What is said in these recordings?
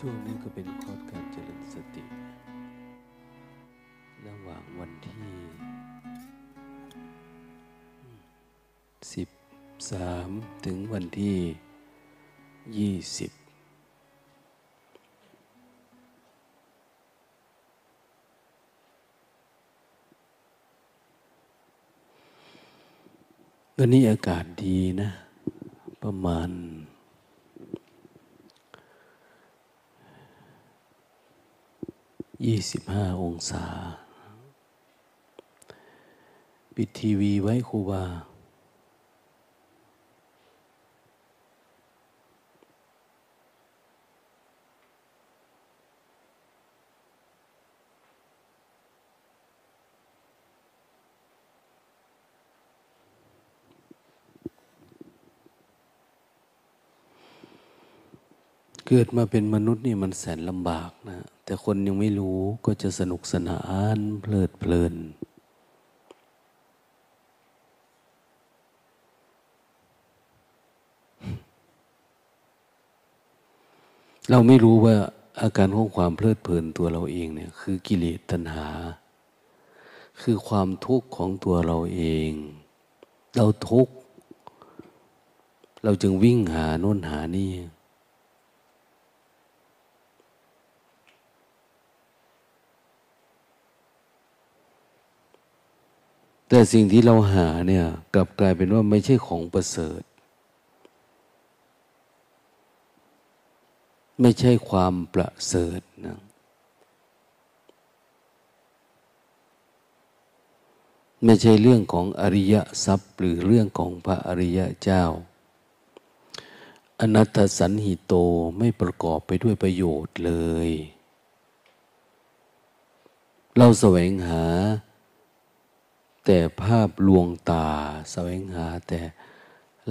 ช่วงนี้ก็เป็นคอร์สการเจริญสติ ระหว่างวันที่สิบสามถึงวันที่ยี่สิบวันนี้อากาศดีนะ ประมาณ ยี่สิบห้าองศา ปิดทีวีไว้ครูบา กิดมาเป็นมนุษย์นี่มันแสนลำบากนะ แต่คนยังไม่รู้ก็จะสนุกสนานเพลิดเพลิน เราไม่รู้ว่าอาการของความเพลิดเพลินตัวเราเองเนี่ย คือกิเลสตัณหา คือความทุกข์ของตัวเราเอง เราทุกข์ เราจึงวิ่งหาโน่นหานี่ แต่สิ่งที่เราหาเนี่ยกลับกลายเป็นว่าไม่ใช่ของประเสริฐ ไม่ใช่ความประเสริฐนะไม่ใช่เรื่องของอริยทรัพย์ หรือเรื่องของพระอริยเจ้า อนัตสันหิโตไม่ประกอบไปด้วยประโยชน์เลย เราแสวงหา แต่ภาพลวงตาแสวงหาแต่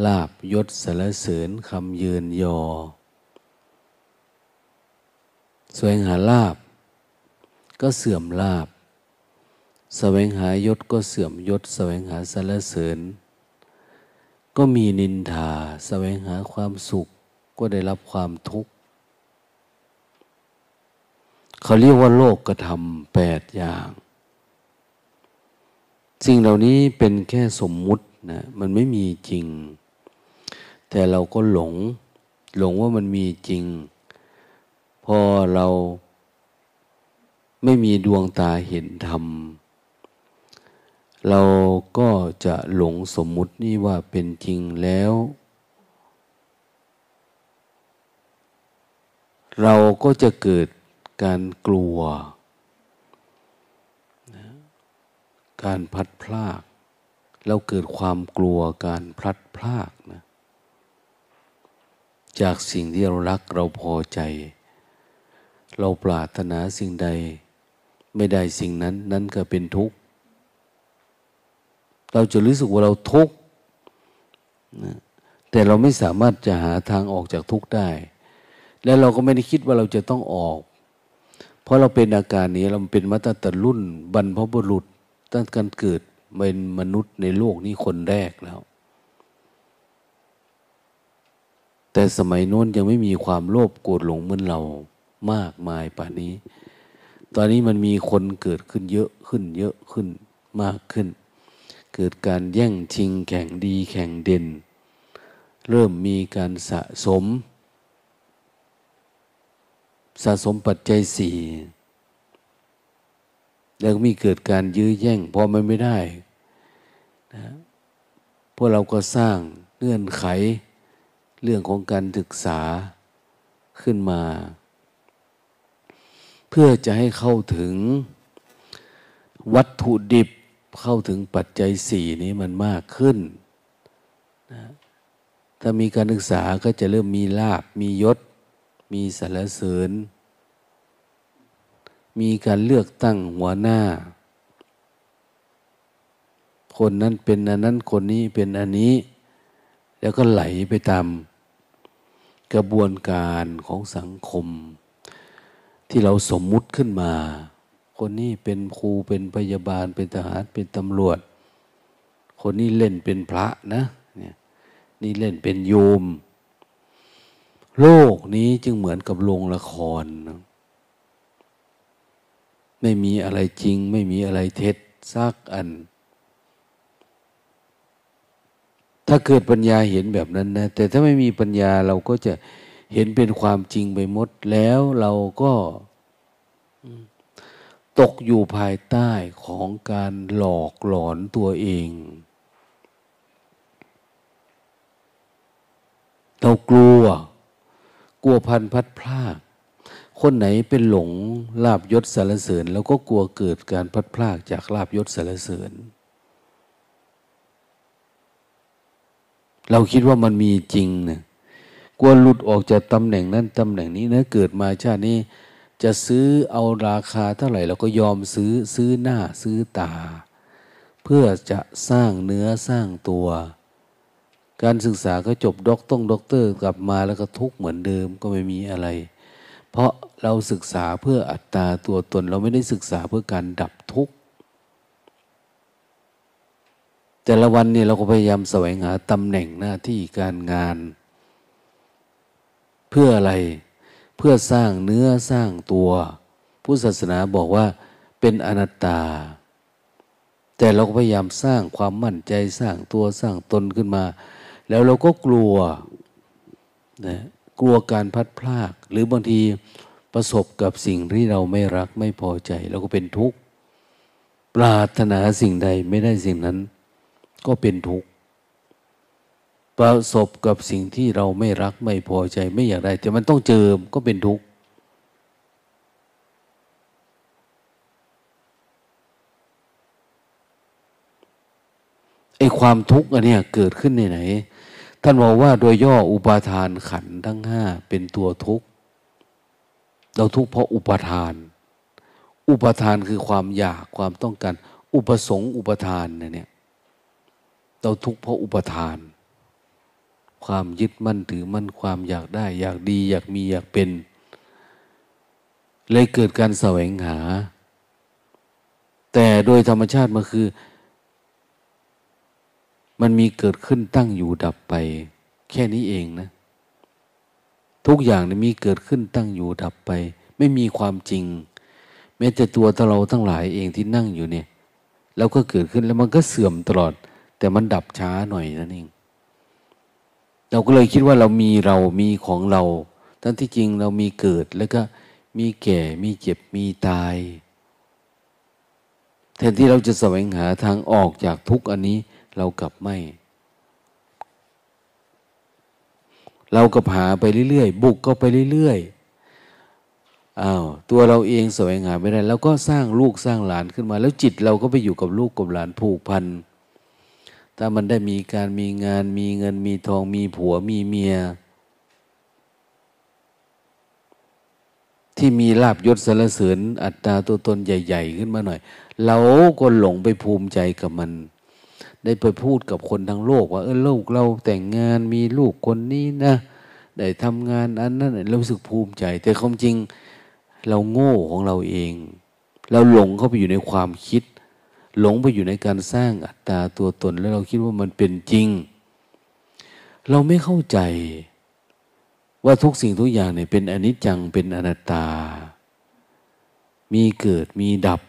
ลาบยศสารเสริญคำเยืนยอแสวงหาลาบ ก็เสื่อมลาบแสวงหายศก็เสื่อมยศแสวงหาสารเสริญ ก็มีนินทาแสวงหาความสุขก็ได้รับความทุกข์ เขาเรียกว่าโลกกระทำแปดอย่าง สิ่งเหล่านี้เป็นแค่สมมุตินะมันไม่มีจริง แต่เราก็หลง หลงว่ามันมีจริง พอเราไม่มีดวงตาเห็นธรรม เราก็จะหลงสมมุตินี่ว่าเป็นจริงแล้ว เราก็จะเกิดการกลัว การพลัดพราก เราเกิดความกลัวการพลัดพรากนะ จากสิ่งที่เรารักเราพอใจ เราปรารถนาสิ่งใด ไม่ได้สิ่งนั้นนั้นก็เป็นทุกข์ เราจะรู้สึกว่าเราทุกข์นะแต่เราไม่สามารถจะหาทางออกจากทุกข์ได้ และเราก็ไม่ได้คิดว่าเราจะต้องออก เพราะเราเป็นอาการนี้เราเป็นมาตั้งแต่รุ่นบรรพบุรุษ ตั้งการเกิดเป็นมนุษย์ในโลกนี้คนแรกแล้ว แต่สมัยโน้นยังไม่มีความโลภโกรธหลงเหมือนเรามากมายป่านนี้ ตอนนี้มันมีคนเกิดขึ้นเยอะขึ้นเยอะขึ้นมากขึ้น เกิดการแย่งชิงแข่งดีแข่งเด่น เริ่มมีการสะสม สะสมปัจจัยสี่ แล้วมีเกิดการยื้อแย่งพอมันไม่ได้นะพวกเราก็สร้างเงื่อนไขเรื่องของการศึกษาขึ้นมา เพื่อจะให้เข้าถึงวัตถุดิบเข้าถึงปัจจัยสี่นี้มันมากขึ้นนะถ้ามีการศึกษาก็จะเริ่มมีลาบมียศ มีสรรเสริญ มีการเลือกตั้งหัวหน้า คนนั้นเป็นอันนั้นคนนี้เป็นอันนี้ แล้วก็ไหลไปตามกระบวนการของสังคม ที่เราสมมุติขึ้นมา คนนี้เป็นครูเป็นพยาบาลเป็นทหารเป็นตำรวจ คนนี้เล่นเป็นพระนะเนี่ยนี่เล่นเป็นโยม โลกนี้จึงเหมือนกับโรงละครนะ ไม่มีอะไรจริง ไม่มีอะไรเท็จซักอัน ถ้าเกิดปัญญาเห็นแบบนั้นนะ แต่ถ้าไม่มีปัญญาเราก็จะเห็นเป็นความจริงไปหมดแล้วเราก็ตกอยู่ภายใต้ของการหลอกหลอนตัวเอง เรากลัว กลัวพันพัดพลาก คนไหนเป็นหลงลาบยศสารเสริญ แล้วก็กลัวเกิดการพัดพลากจากลาบยศสารเสริญ เราคิดว่ามันมีจริงนะกลัวหลุดออกจากตำแหน่งนั้นตำแหน่งนี้นะเกิดมาชาตินี้ จะซื้อเอาราคาเท่าไหร่เราก็ยอมซื้อซื้อหน้าซื้อตา เพื่อจะสร้างเนื้อสร้างตัว การศึกษาก็จบด็อกต้องด็อกเตอร์กลับมาแล้วก็ทุกข์เหมือนเดิมก็ไม่มีอะไร เพราะ เราศึกษาเพื่ออัตตาตัวตน เราไม่ได้ศึกษาเพื่อการดับทุกข์ แต่ละวันเนี่ยเราก็พยายามแสวงหาตำแหน่งหน้าที่การงาน เพื่ออะไรเพื่อสร้างเนื้อสร้างตัวผู้ศาสนาบอกว่าเป็นอนัตตา แต่เราก็พยายามสร้างความมั่นใจสร้างตัวสร้างตนขึ้นมา แล้วเราก็กลัวนะกลัวการพัดพลาก หรือบางที ประสบกับสิ่งที่เราไม่รักไม่พอใจเราก็เป็นทุกข์ปรารถนาสิ่งใดไม่ได้สิ่งนั้น ก็เป็นทุกข์ประสบกับสิ่งที่เราไม่รักไม่พอใจไม่อยากได้ แต่มันต้องเจอก็เป็นทุกข์ไอ้ความทุกข์อันเนี้ยเกิดขึ้นในไหน ท่านบอกว่าโดยย่ออุปาทานขันทั้งห้าเป็นตัวทุกข์ เราทุกข์เพราะอุปทาน อุปทานคือความอยากความต้องการ อุปสงค์อุปทานเนี่ยเราทุกข์เพราะอุปทาน ความยึดมั่นถือมั่นความอยากได้ อยากดี อยากมีอยากเป็น เลยเกิดการแสวงหา แต่โดยธรรมชาติมันคือ มันมีเกิดขึ้นตั้งอยู่ดับไป แค่นี้เองนะ ทุกอย่างมีเกิดขึ้นตั้งอยู่ดับไป ไม่มีความจริง แม้แต่ตัวเราทั้งหลายเองที่นั่งอยู่เนี่ยแล้วก็เกิดขึ้นแล้วมันก็เสื่อมตลอด แต่มันดับช้าหน่อยนั่นเอง เราก็เลยคิดว่าเรามีเรามีของเราทั้งที่จริงเรามีเกิดแล้วก็มีแก่มีเจ็บมีตายแทนที่เราจะแสวงหาทางออกจากทุกอันนี้เรากลับไม่ เราก็หาไปเรื่อยๆบุกก็ไปเรื่อยๆอ้าวตัวเราเองแสวงหาไม่ได้แล้วก็สร้างลูกสร้างหลานขึ้นมา แล้วจิตเราก็ไปอยู่กับลูกกับหลานผูกพันถ้ามันได้มีการมีงานมีเงินมีทองมีผัวมีเมีย ที่มีลาบยศสารเสริญอัตราตัวตนใหญ่ ๆ ขึ้นมาหน่อย เราก็หลงไปภูมิใจกับมัน ได้ไปพูดกับคนทั้งโลก ว่าเออลูกเราแต่งงานมีลูกคนนี้นะได้ทำงานอันนั้นเราสึกภูมิใจ แต่ความจริงเราโง่ของเราเอง เราหลงเข้าไปอยู่ในความคิด หลงไปอยู่ในการสร้างอัตตาตัวตน แล้วเราคิดว่ามันเป็นจริง เราไม่เข้าใจ ว่าทุกสิ่งทุกอย่างเนี่ยเป็นอนิจจังเป็นอนัตตา มีเกิดมีดับ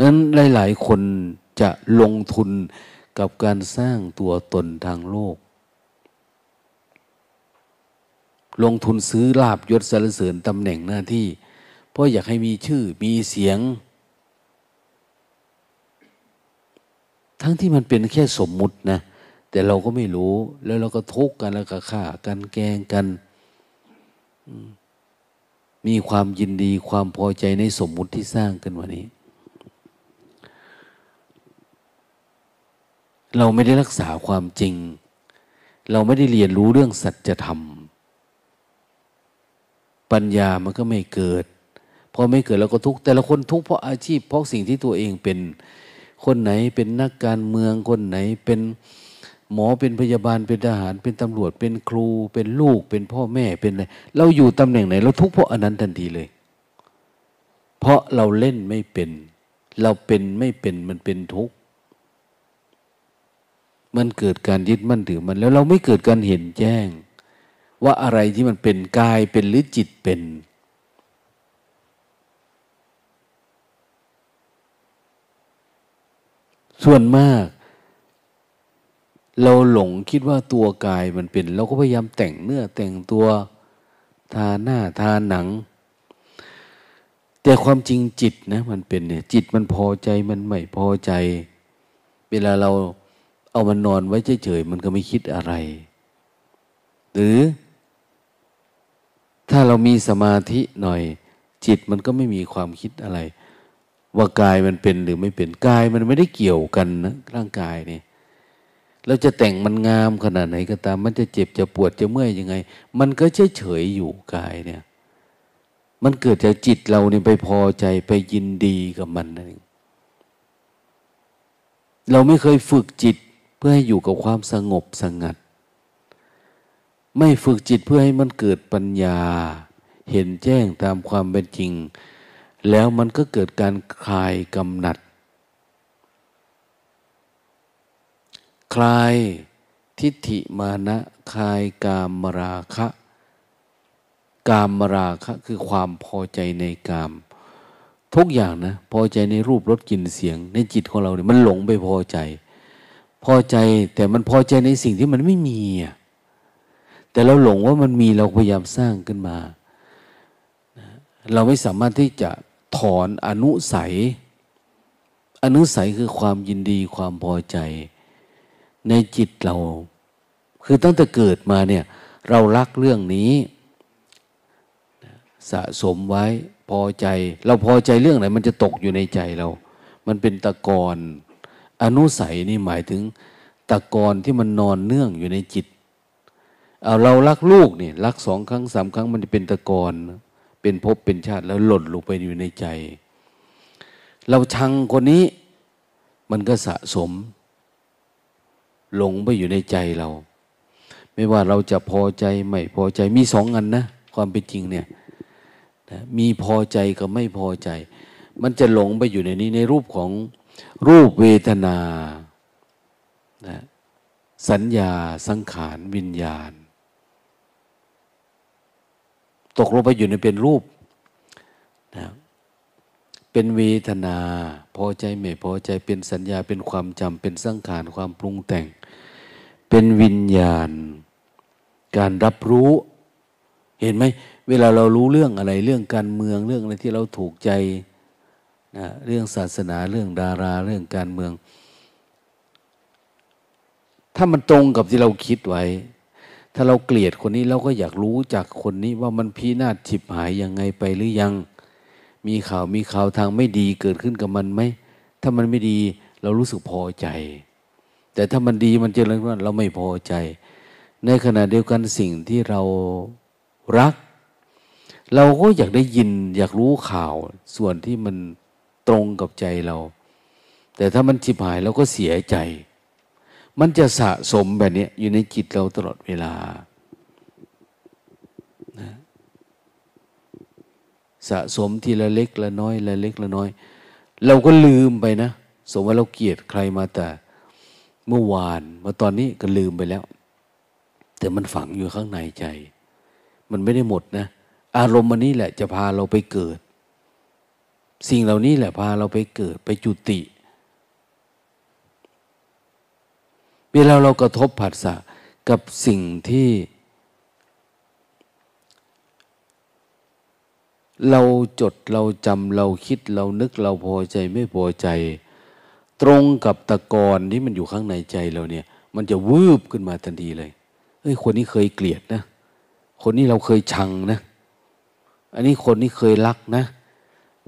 นั้นหลาย ๆ คนจะลงทุนกับการสร้างตัวตนทางโลก ลงทุนซื้อลาบยศสรรเสริญตำแหน่งหน้าที่ เพราะอยากให้มีชื่อมีเสียง ทั้งที่มันเป็นแค่สมมุตินะ แต่เราก็ไม่รู้แล้วเราก็ทุกข์กันแล้วก็ฆ่ากันแกงกัน มีความยินดีความพอใจในสมมุติที่สร้างขึ้นวันนี้ เราไม่ได้รักษาความจริง เราไม่ได้เรียนรู้เรื่องสัจธรรม ปัญญามันก็ไม่เกิดพอไม่เกิดเราก็ทุกข์แต่ละคนทุกข์เพราะอาชีพเพราะสิ่งที่ตัวเองเป็น คนไหนเป็นนักการเมืองคนไหนเป็นหมอเป็นพยาบาลเป็นทหาร เป็นตำรวจเป็นครู เป็นลูก เป็นพ่อแม่เป็นอะไรเราอยู่ตำแหน่งไหน เราทุกข์เพราะอันนั้นทันทีเลย เพราะเราเล่นไม่เป็น เราเป็นไม่เป็นมันเป็นทุกข์ มันเกิดการยึดมั่นถือมันแล้วเราไม่เกิดการเห็นแจ้ง ว่าอะไรที่มันเป็นกายเป็นหรือจิตเป็น ส่วนมาก เราหลงคิดว่าตัวกายมันเป็น เราก็พยายามแต่งเนื้อแต่งตัวทาหน้าทาหนัง แต่ความจริงจิตนะมันเป็นเนี่ยจิตมันพอใจมันไม่พอใจ เวลาเรา เอามันนอนไว้เฉยๆมันก็ไม่คิดอะไร หรือ ถ้าเรามีสมาธิหน่อย จิตมันก็ไม่มีความคิดอะไร ว่ากายมันเป็นหรือไม่เป็นกายมันไม่ได้เกี่ยวกันนะร่างกายเนี่ยเราจะแต่งมันงามขนาดไหนก็ตาม มันจะเจ็บจะปวดจะเมื่อยยังไง มันก็เฉยเฉยอยู่กายเนี่ย มันเกิดจากจิตเราเนี่ยไปพอใจไปยินดีกับมันนั่นเองเราไม่เคยฝึกจิต เพื่อให้อยู่กับความสงบสงัด ไม่ฝึกจิตเพื่อให้มันเกิดปัญญา เห็นแจ้งตามความเป็นจริง แล้วมันก็เกิดการคลายกำหนัด คลายทิฏฐิมานะคลายกามราคะ กามราคะคือความพอใจในกาม ทุกอย่างนะ พอใจในรูปรสกลิ่นเสียง ในจิตของเราเนี่ยมันหลงไปพอใจ พอใจแต่มันพอใจในสิ่งที่มันไม่มีแต่เราหลงว่ามันมีเราพยายามสร้างขึ้นมา เราไม่สามารถที่จะถอนอนุสัย อนุสัยคือความยินดีความพอใจในจิตเรา คือตั้งแต่เกิดมาเนี่ย เรารักเรื่องนี้ สะสมไว้พอใจ เราพอใจเรื่องไหน มันจะตกอยู่ในใจเรา มันเป็นตะกอน อนุสัยนี่หมายถึงตะกอนที่มันนอนเนื่องอยู่ในจิตเอาเรารักลูกนี่รักสองครั้งสามครั้งมันจะเป็นตะกอนเป็นภพเป็นชาติแล้วหล่นลงไปอยู่ในใจ เราชังคนนี้ มันก็สะสม หลงไปอยู่ในใจเรา ไม่ว่าเราจะพอใจไม่พอใจมีสองอันนะความเป็นจริงเนี่ยมีพอใจกับไม่พอใจ มันจะหลงไปอยู่ในนี้ในรูปของ รูปเวทนานะสัญญาสังขารวิญญาณ ตกลงไปอยู่ในเป็นรูปนะเป็นเวทนาพอใจไม่พอใจเป็นสัญญาเป็นความจำเป็นสังขารความปรุงแต่ง เป็นวิญญาณ การรับรู้เห็นไหมเวลาเรารู้เรื่องอะไรเรื่องการเมืองเรื่องอะไรที่เราถูกใจ นะเรื่องศาสนาเรื่องดาราเรื่องการเมือง ถ้ามันตรงกับที่เราคิดไว้ ถ้าเราเกลียดคนนี้เราก็อยากรู้จากคนนี้ว่ามันพีนาศฉิบหายยังไงไปหรือยัง มีข่าวมีข่าวทางไม่ดีเกิดขึ้นกับมันไหมถ้ามันไม่ดีเรารู้สึกพอใจ แต่ถ้ามันดีมันเจริญว่าเราไม่พอใจ ในขณะเดียวกันสิ่งที่เรารัก เราก็อยากได้ยิน อยากรู้ข่าวส่วนที่มัน ตรงกับใจเรา แต่ถ้ามันฉิบหายเราก็เสียใจ มันจะสะสมแบบนี้อยู่ในจิตเราตลอดเวลาสะสมทีละเล็กละน้อยละเล็กละน้อย เราก็ลืมไปนะ สมมติเราเกลียดใครมาแต่ เมื่อวานมาตอนนี้ก็ลืมไปแล้ว แต่มันฝังอยู่ข้างในใจ มันไม่ได้หมดนะ อารมณ์มันนี้แหละจะพาเราไปเกิด สิ่งเหล่านี้แหละพาเราไปเกิดไปจุติ เวลาเรากระทบผัสสะกับสิ่งที่ เราจดเราจำเราคิดเรานึกเราพอใจไม่พอใจ ตรงกับตะกอนที่มันอยู่ข้างในใจเราเนี่ย มันจะวืบขึ้นมาทันทีเลยเฮ้ยคนนี้เคยเกลียดนะ คนนี้เราเคยชังนะ อันนี้คนนี้เคยรักนะ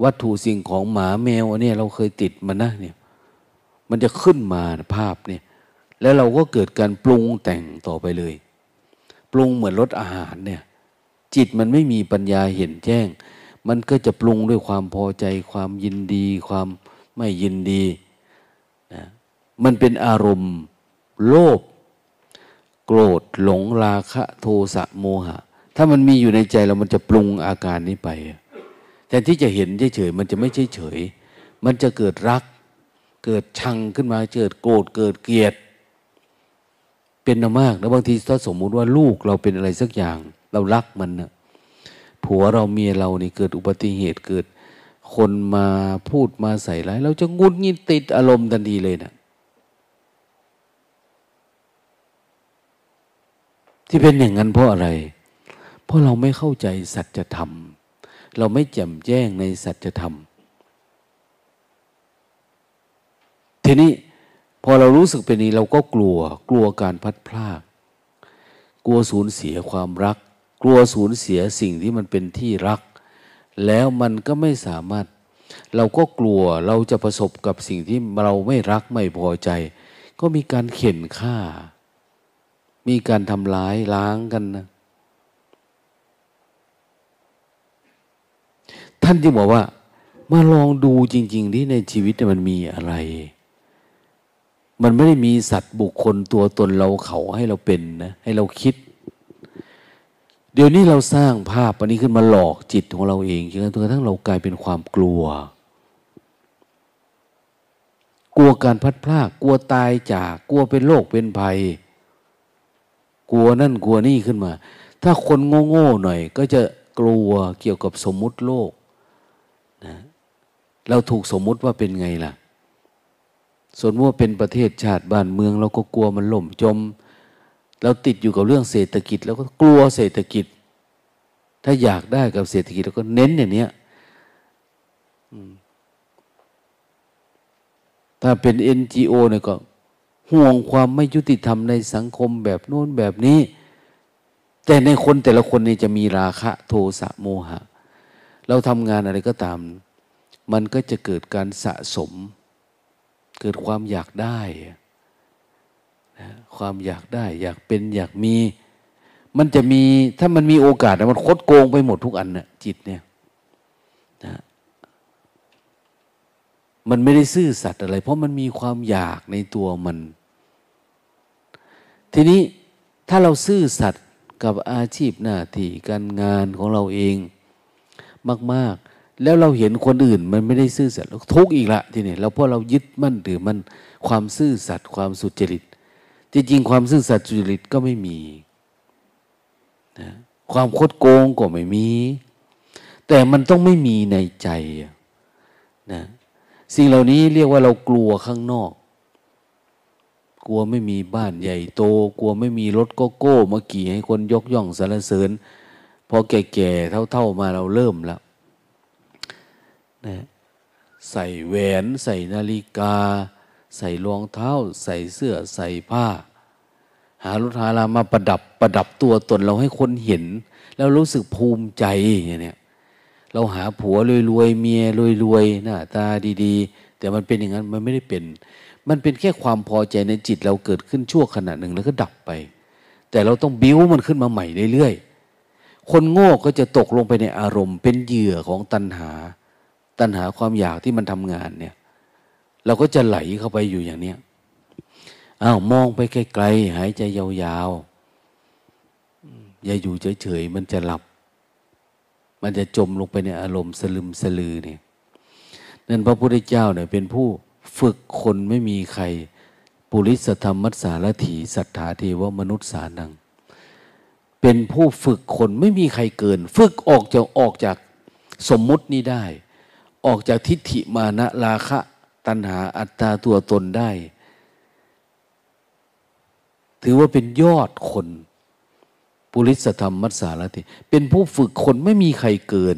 วัตถุสิ่งของหมาแมวอันนี้เราเคยติดมันนะเนี่ยมันจะขึ้นมาภาพเนี่ยแล้วเราก็เกิดการปรุงแต่งต่อไปเลย ปรุงเหมือนรสอาหารเนี่ยจิตมันไม่มีปัญญาเห็นแจ้ง มันก็จะปรุงด้วยความพอใจ ความยินดี ความไม่ยินดีนะมันเป็นอารมณ์ โลภโกรธหลงราคะ โทสะโมหะ ถ้ามันมีอยู่ในใจเรามันจะปรุงอาการนี้ไป แต่ที่จะเห็นเฉยๆมันจะไม่เฉยๆมันจะเกิดรัก เกิดชังขึ้นมาเกิดโกรธเกิดเกลียด เป็นมากแล้วบางทีถ้าสมมุติว่าลูกเราเป็นอะไรสักอย่าง เรารักมันนะผัวเราเมียเรานี่เกิดอุบัติเหตุเกิด คนมาพูดมาใส่ร้ายเราจะงุนงิดติดอารมณ์ทันทีเลยนะที่เป็นอย่างนั้นเพราะอะไร เพราะเราไม่เข้าใจสัจธรรม เราไม่แจ่มแจ้งในสัจธรรม ทีนี้พอเรารู้สึกเป็นนี้เราก็กลัว กลัวการพัดพลากกลัวสูญเสียความรัก กลัวสูญเสียสิ่งที่มันเป็นที่รัก แล้วมันก็ไม่สามารถ เราก็กลัวเราจะประสบกับสิ่งที่เราไม่รักไม่พอใจ ก็มีการเข็นฆ่า มีการทำร้ายล้างกันนะ ท่านที่บอกว่า มาลองดูจริง ๆ ที่ในชีวิตมันมีอะไร มันไม่ได้มีสัตว์บุคคลตัวตนเราเขาให้เราเป็นนะให้เราคิด เดี๋ยวนี้เราสร้างภาพอันนี้ขึ้นมาหลอกจิตของเราเองจนกระทั่งเรากลายเป็นความกลัว กลัวการพัดพลากกลัวตายจากกลัวเป็นโรคเป็นภัย กลัวนั่นกลัวนี่ขึ้นมา ถ้าคนโง่ๆหน่อย ก็จะกลัวเกี่ยวกับสมมุติโลก เราถูกสมมุติว่าเป็นไงล่ะ ส่วนว่าเป็นประเทศชาติบ้านเมือง เราก็กลัวมันล่มจม เราติดอยู่กับเรื่องเศรษฐกิจ แล้วก็กลัวเศรษฐกิจ ถ้าอยากได้กับเศรษฐกิจเราก็เน้นอย่างนี้ถ้าเป็น NGO เนี่ยก็ ห่วงความไม่ยุติธรรมในสังคมแบบโน้นแบบนี้ แต่ในคนแต่ละคนนี่จะมีราคะ โทสะโมหะ เราทำงานอะไรก็ตาม มันก็จะเกิดการสะสม เกิดความอยากได้ความอยากได้ อยากเป็นอยากมี มันจะมีถ้ามันมีโอกาสมันคดโกงไปหมดทุกอันนะ่ะจิตเนี่ยนะมันไม่ได้ซื่อสัตย์อะไร เพราะมันมีความอยากในตัวมัน ทีนี้ถ้าเราซื่อสัตย์กับอาชีพหน้าที่การงานของเราเอง มาก ๆ แล้วเราเห็นคนอื่นมันไม่ได้ซื่อสัตย์ทุกข์อีกละทีนี้เราเพราะเรายึดมั่นถือมันความซื่อสัตย์ความสุจริตจริงๆความซื่อสัตย์สุจริตก็ไม่มีนะความคดโกงก็ไม่มี แต่มันต้องไม่มีในใจนะสิ่งเหล่านี้เรียกว่าเรากลัวข้างนอก กลัวไม่มีบ้านใหญ่โต กลัวไม่มีรถโกโก้มากี่ให้คนยกย่องสรรเสริญพอแก่ๆเท่าๆมาเราเริ่มแล้ว นะใส่แหวน ใส่นาฬิกา ใส่รองเท้า ใส่เสื้อ ใส่ผ้า หารถหาลามาประดับประดับตัวตนเราให้คนเห็น แล้วรู้สึกภูมิใจอย่างนี้เราหาผัวรวยๆเมียรวยๆหน้าตาดีๆ แต่มันเป็นอย่างนั้นมันไม่ได้เป็น มันเป็นแค่ความพอใจในจิตเราเกิดขึ้นชั่วขณะหนึ่งแล้วก็ดับไป แต่เราต้องบิ้วมันขึ้นมาใหม่เรื่อยๆคนโง่ก็จะตกลงไปในอารมณ์ เป็นเหยื่อของตัณหา ตัณหาความอยากที่มันทำงานเนี่ย เราก็จะไหลเข้าไปอยู่อย่างเนี้ยอ้าวมองไปไกลๆหายใจยาวๆอย่าอยู่เฉยๆมันจะหลับ มันจะจมลงไปในอารมณ์สลึมสลือเนี่ยนั่นพระพุทธเจ้าเนี่ยเป็นผู้ฝึกคนไม่มีใคร ปุริสธรรมมัสสารถีสัทธาเทวมนุษย์สานัง เป็นผู้ฝึกคนไม่มีใครเกิน ฝึกออกจากออกจากสมมุตินี้ได้ ออกจากทิฏฐิมานะราคะ ตัณหาอัตตาตัวตนได้ ถือว่าเป็นยอดคนปุริสธรรมมัสสารถิเป็นผู้ฝึกคนไม่มีใครเกิน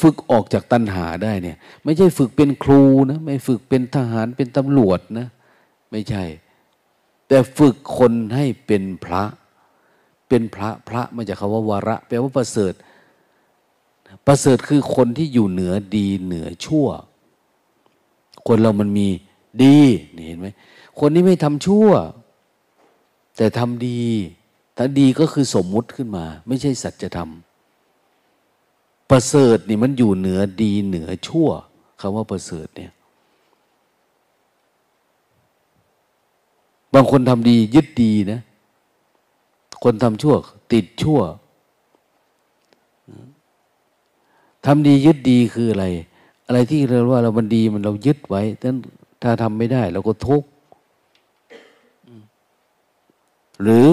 ฝึกออกจากตัณหาได้เนี่ย ไม่ใช่ฝึกเป็นครูนะ ไม่ฝึกเป็นทหารเป็นตำรวจนะ ไม่ใช่ แต่ฝึกคนให้เป็นพระ เป็นพระพระมาจากคำว่าวาระแปลว่าประเสริฐ ประเสริฐคือคนที่อยู่เหนือดีเหนือชั่ว คนเรามันมีดีนี่เห็นไหมคนนี้ไม่ทำชั่ว แต่ทำดีถ้าดีก็คือสมมุติขึ้นมา ไม่ใช่สัจธรรม ประเสริฐนี่มันอยู่เหนือดีเหนือชั่วคำว่าประเสริฐเนี่ยบางคนทำดียึดดีนะ คนทำชั่ว ติดชั่ว ทำดียึดดีคืออะไร อะไรที่เราว่าเรามันดีมันเรายึดไว้แต่ถ้าทำไม่ได้เราก็ทุกข์หรือ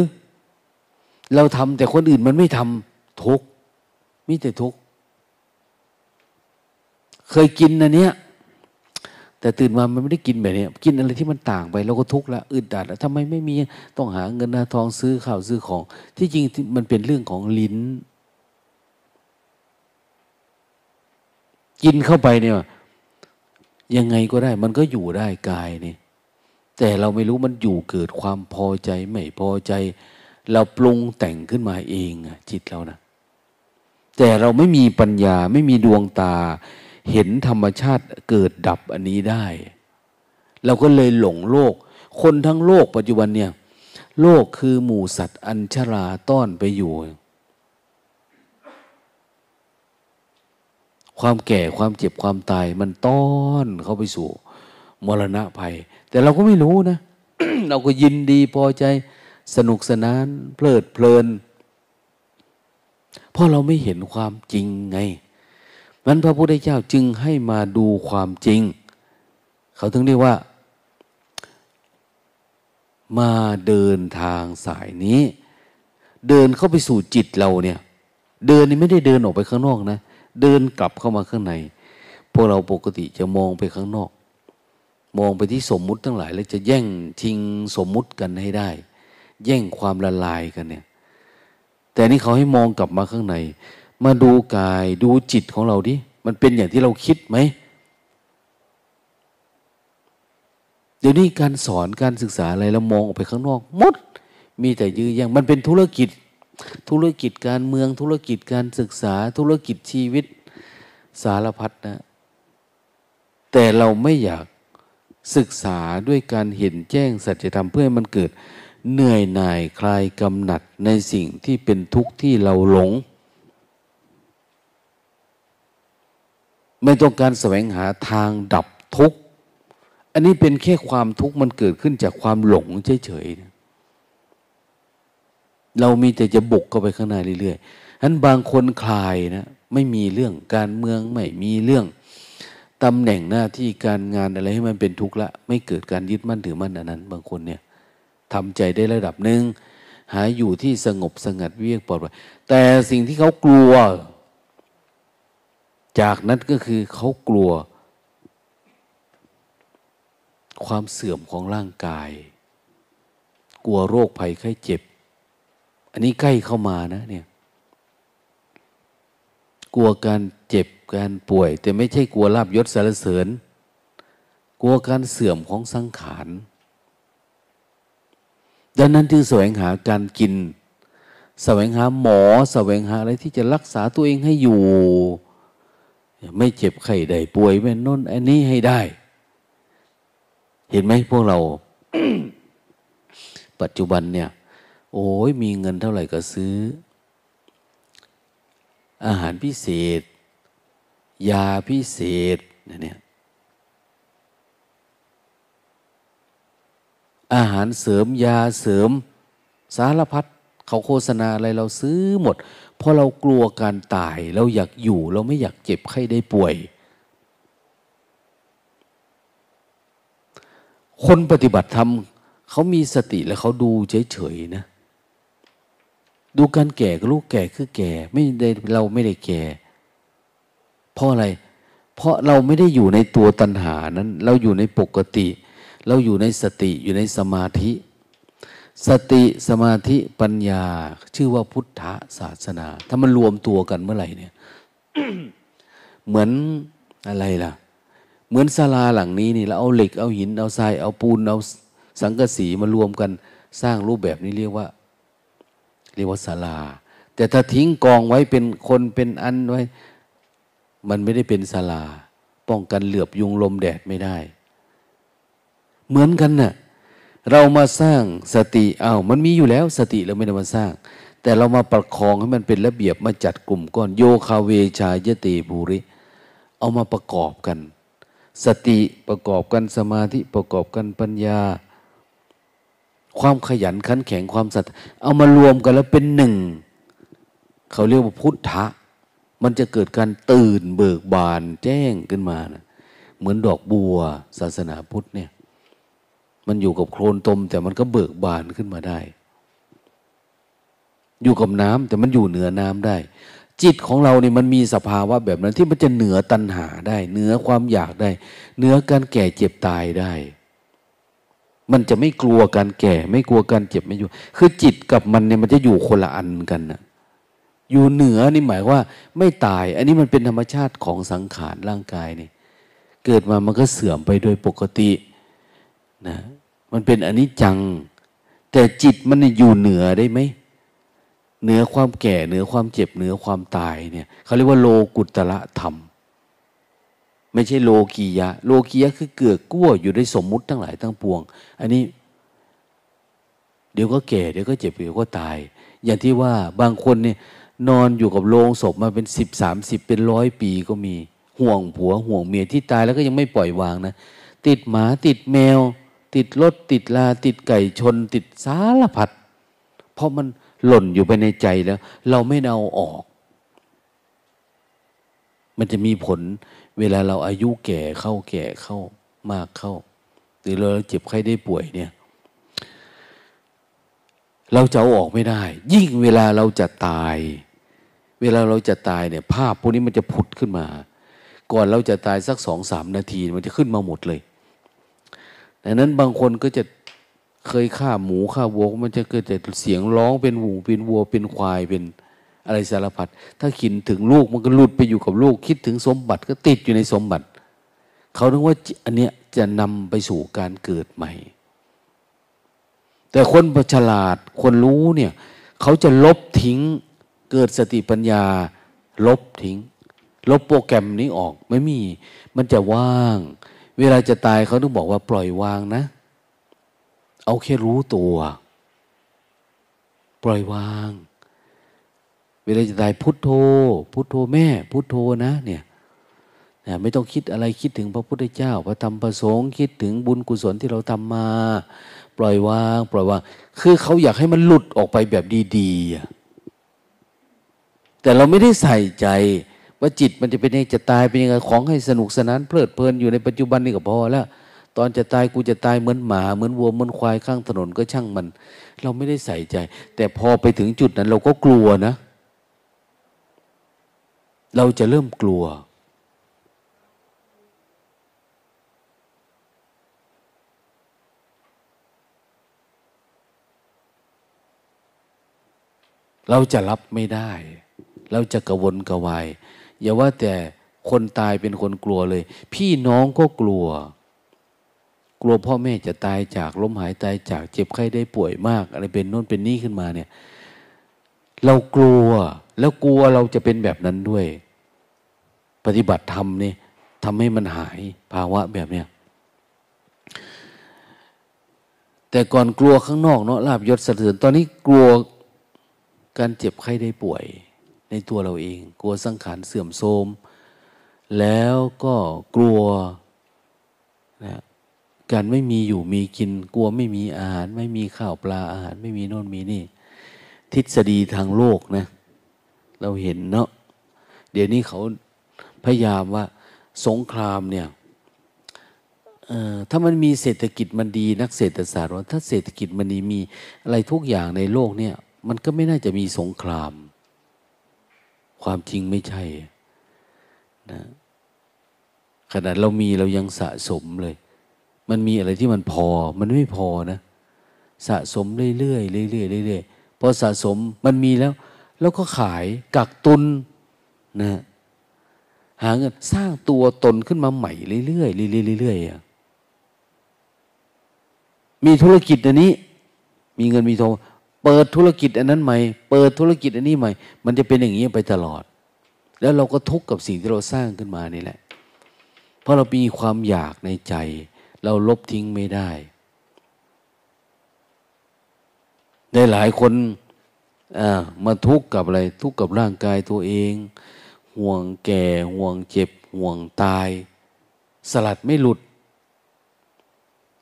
เราทำแต่คนอื่นมันไม่ทำทุกข์มิแต่ทุกข์เคยกินนเนี้ยแต่ตื่นมามันไม่ได้กินแบบนี้กินอะไรที่มันต่างไปเราก็ทุกข์ละอึดอัดแล้วทำไมไม่มีต้องหาเงินหาทองซื้อข้าวซื้อของ ที่จริงมันเป็นเรื่องของลิ้น กินเข้าไปเนี่ยยังไงก็ได้ มันก็อยู่ได้กายนี่แต่เราไม่รู้มันอยู่เกิดความพอใจไม่พอใจ เราปรุงแต่งขึ้นมาเองจิตเรานะแต่เราไม่มีปัญญาไม่มีดวงตา เห็นธรรมชาติเกิดดับอันนี้ได้ เราก็เลยหลงโลก คนทั้งโลกปัจจุบันเนี่ย โลกคือหมู่สัตว์อัญชราต้อนไปอยู่ ความแก่ความเจ็บความตาย มันต้อนเข้าไปสู่ มรณะภัย แต่เราก็ไม่รู้นะ เราก็ยินดีพอใจ สนุกสนาน เพลิดเพลิน เพราะเราไม่เห็นความจริงไงมันพระพุทธเจ้าจึงให้มาดูความจริง เขาถึงเรียกว่า มาเดินทางสายนี้ เดินเข้าไปสู่จิตเราเนี่ย เดินนี่ไม่ได้เดินออกไปข้างนอกนะ เดินกลับเข้ามาข้างใน พวกเราปกติจะมองไปข้างนอก มองไปที่สมมุติทั้งหลาย แล้วจะแย่งชิงสมมุติกันให้ได้ แย่งความละลายกันเนี่ย แต่นี่เขาให้มองกลับมาข้างใน มาดูกายดูจิตของเราดิ มันเป็นอย่างที่เราคิดไหม เดี๋ยวนี้การสอนการศึกษาอะไรเรามองออกไปข้างนอกหมด มีแต่ยื้อยังมันเป็นธุรกิจ ธุรกิจการเมืองธุรกิจการศึกษาธุรกิจชีวิตสารพัดนะ แต่เราไม่อยากศึกษาด้วยการเห็นแจ้งสัจธรรมเพื่อให้มันเกิดเหนื่อยหน่ายคลายกำหนัดในสิ่งที่เป็นทุกข์ที่เราหลง ไม่ต้องการแสวงหาทางดับทุกข์ อันนี้เป็นแค่ความทุกข์มันเกิดขึ้นจากความหลงเฉยๆ เรามีแต่จะบุกเข้าไปข้างในเรื่อยๆฉะนั้นบางคนคลายนะไม่มีเรื่องการเมืองไม่มีเรื่องตำแหน่งหน้าที่การงานอะไรให้มันเป็นทุกข์ละ ไม่เกิดการยึดมั่นถือมั่นอันนั้น บางคนเนี่ยทำใจได้ระดับหนึ่งหาอยู่ที่สงบสงัดเวียกปลอดภัยแต่สิ่งที่เขากลัว จากนั้นก็คือเขากลัว ความเสื่อมของร่างกาย กลัวโรคภัยไข้เจ็บ อันนี้ใกล้เข้ามานะเนี่ย กลัวการเจ็บการป่วย แต่ไม่ใช่กลัวลาบยศสารเสริญ กลัวการเสื่อมของสังขารดังนั้นจึงแสวงหาการกิน แสวงหาหมอ แสวงหาอะไรที่จะรักษาตัวเองให้อยู่ ไม่เจ็บไข้ได้ป่วยไม่น้นอันนี้ให้ได้ เห็นไหมพวกเรา ปัจจุบันเนี่ย โอ้ยมีเงินเท่าไหร่ก็ซื้อ อาหารพิเศษ ยาพิเศษเนี่ยอาหารเสริมยาเสริม สารพัดเขาโฆษณาอะไรเราซื้อหมด เพราะเรากลัวการตาย เราอยากอยู่ เราไม่อยากเจ็บไข้ได้ป่วย คนปฏิบัติธรรมเขามีสติแล้วเขาดูเฉยๆนะ ดูการแก่ก็รู้แก่คือแก่ ไม่ได้เราไม่ได้แก่ เพราะอะไร เพราะเราไม่ได้อยู่ในตัวตัณหานั้น เราอยู่ในปกติ เราอยู่ในสติอยู่ในสมาธิ สติสมาธิปัญญา ชื่อว่าพุทธศาสนา ถ้ามันรวมตัวกันเมื่อไหร่เนี่ย เหมือนอะไรล่ะ เหมือนศาลาหลังนี้นี่เราเอาเหล็กเอาหินเอาทรายเอาปูนเอาสังกะสีมารวมกันสร้างรูปแบบนี้เรียกว่า เรียกว่าศาลา แต่ถ้าทิ้งกองไว้เป็นคนเป็นอันไว้ มันไม่ได้เป็นศาลา ป้องกันเหลือบยุงลมแดดไม่ได้ เหมือนกันนะ่ะเรามาสร้างสติอา้าวมันมีอยู่แล้วสติเราไม่ได้มาสร้าง แต่เรามาประคองให้มันเป็นระเบียบมาจัดกลุ่มก้อนโยคาเวชายเตบูริ เอามาประกอบกัน สติประกอบกันสมาธิประกอบกันปัญญา ความขยันขันแข็งความสัตย์เอามารวมกันแล้วเป็นหนึ่ง เขาเรียกว่าพุทธะ มันจะเกิดการตื่นเบิกบานแจ้งขึ้นมานะเหมือนดอกบัว ศาสนาพุทธเนี่ย มันอยู่กับโคลนตม แต่มันก็เบิกบานขึ้นมาได้ อยู่กับน้ำแต่มันอยู่เหนือน้ำได้ จิตของเราเนี่ยมันมีสภาวะแบบนั้นที่มันจะเหนือตัณหาได้ เหนือความอยากได้ เหนือการแก่เจ็บตายได้ มันจะไม่กลัวการแก่ ไม่กลัวการเจ็บไม่อยู่ คือจิตกับมันเนี่ยมันจะอยู่คนละอันกันนะอยู่เหนือนี่หมายว่า ไม่ตาย อันนี้มันเป็นธรรมชาติของสังขารร่างกายนี่เกิดมามันก็เสื่อมไปโดยปกตินะมันเป็นอนิจจัง แต่จิตมันอยู่เหนือได้ไหมเหนือความแก่เหนือความเจ็บเหนือความตายเนี่ยเขาเรียกว่าโลกุตระธรรม ไม่ใช่โลกียะ โลกียะคือเกือกกลั้วอยู่ในสมมุติทั้งหลายทั้งปวง อันนี้ เดี๋ยวก็แก่เดี๋ยวก็เจ็บเดี๋ยวก็ตาย อย่างที่ว่าบางคนเนี่ยนอนอยู่กับโลงศพมาเป็นสิบสามสิบเป็นร้อยปีก็มีห่วงผัวห่วงเมียที่ตายแล้วก็ยังไม่ปล่อยวางนะ ติดหมาติดแมว ติดรถติดลา ติดไก่ชน ติดสารพัดเพราะมันหล่นอยู่ไปในใจแล้ว เราไม่เอาออก มันจะมีผล เวลาเราอายุแก่เข้าแก่เข้ามากเข้า หรือเราเจ็บไข้ได้ป่วยเนี่ย เราจะเอาออกไม่ได้ ยิ่งเวลาเราจะตาย เวลาเราจะตายเนี่ย ภาพพวกนี้มันจะผุดขึ้นมา ก่อนเราจะตายสักสองสามนาทีมันจะขึ้นมาหมดเลยดังนั้นบางคนก็จะเคยฆ่าหมูฆ่าวัวมันจะเกิดแต่เสียงร้องเป็นหมูเป็นวัวเป็นควายเป็น อะไรสารพัดถ้าคิดถึงลูกมันก็หลุดไปอยู่กับลูก คิดถึงสมบัติก็ติดอยู่ในสมบัติ เขาถึงว่าอันเนี้ยจะนำไปสู่การเกิดใหม่ แต่คนฉลาดคนรู้เนี่ยเขาจะลบทิ้งเกิดสติปัญญา ลบทิ้ง ลบโปรแกรมนี้ออกไม่มี มันจะว่าง เวลาจะตายเขาต้องบอกว่าปล่อยวางนะ เอาแค่รู้ตัว ปล่อยวาง เวลาจะตายพุทโธ พุทโธแม่ พุทโธนะเนี่ยไม่ต้องคิดอะไรคิดถึงพระพุทธเจ้า พระธรรมพระสงฆ์คิดถึงบุญกุศลที่เราทำมา ปล่อยวาง ปล่อยวาง คือเขาอยากให้มันหลุดออกไปแบบดีๆ แต่เราไม่ได้ใส่ใจว่าจิตมันจะเป็นยังไงจะตายเป็นยังไงของให้สนุกสนานเพลิดเพลินอยู่ในปัจจุบันนี่ก็พอแล้ว ตอนจะตายกูจะตายเหมือนหมาเหมือนวัวเหมือนควายข้างถนนก็ช่างมัน เราไม่ได้ใส่ใจ แต่พอไปถึงจุดนั้นเราก็กลัวนะ เราจะเริ่มกลัว เราจะรับไม่ได้ เราจะกระวนกระวาย อย่าว่าแต่คนตายเป็นคนกลัวเลย พี่น้องก็กลัว กลัวพ่อแม่จะตายจากล้มหายตายจากเจ็บไข้ได้ป่วยมาก อะไรเป็นโน่นเป็นนี่ขึ้นมาเนี่ย เรากลัว แล้วกลัวเราจะเป็นแบบนั้นด้วย ปฏิบัติธรรมนี่ทำให้มันหายภาวะแบบเนี้ยแต่ก่อนกลัวข้างนอกเนาะลาบยศสะเทือนตอนนี้กลัวการเจ็บไข้ได้ป่วยในตัวเราเอง กลัวสังขารเสื่อมโทรมแล้วก็กลัวนะการไม่มีอยู่มีกิน กลัวไม่มีอาหาร ไม่มีข้าวปลาอาหาร ไม่มีโน่นมีนี่ ทฤษฎีทางโลกนะ เราเห็นเนาะเดี๋ยวนี้เขาพยายามว่าสงครามเนี่ยถ้ามันมีเศรษฐกิจมันดีนักเศรษฐศาสตร์ว่าถ้าเศรษฐกิจมันดีมีอะไรทุกอย่างในโลกเนี่ย มันก็ไม่น่าจะมีสงคราม ความจริงไม่ใช่นะขนาดเรามีเรายังสะสมเลย มันมีอะไรที่มันพอ มันไม่พอนะ สะสมเรื่อยๆเรื่อยๆเรื่อยๆพอสะสมมันมีแล้ว แล้วก็ขายกักตุนนะหาเงินสร้างตัวตนขึ้นมาใหม่เรื่อยๆเรื่อยๆมีธุรกิจอันนี้ มีเงินมีทองเปิดธุรกิจอันนั้นใหม่ เปิดธุรกิจอันนี้ใหม่ มันจะเป็นอย่างนี้ไปตลอด แล้วเราก็ทุกข์กับสิ่งที่เราสร้างขึ้นมานี่แหละ เพราะเรามีความอยากในใจ เราลบทิ้งไม่ได้ ได้หลายคน มาทุกข์กับอะไร ทุกข์กับร่างกายตัวเอง ห่วงแก่ห่วงเจ็บ ห่วงตาย สลัดไม่หลุด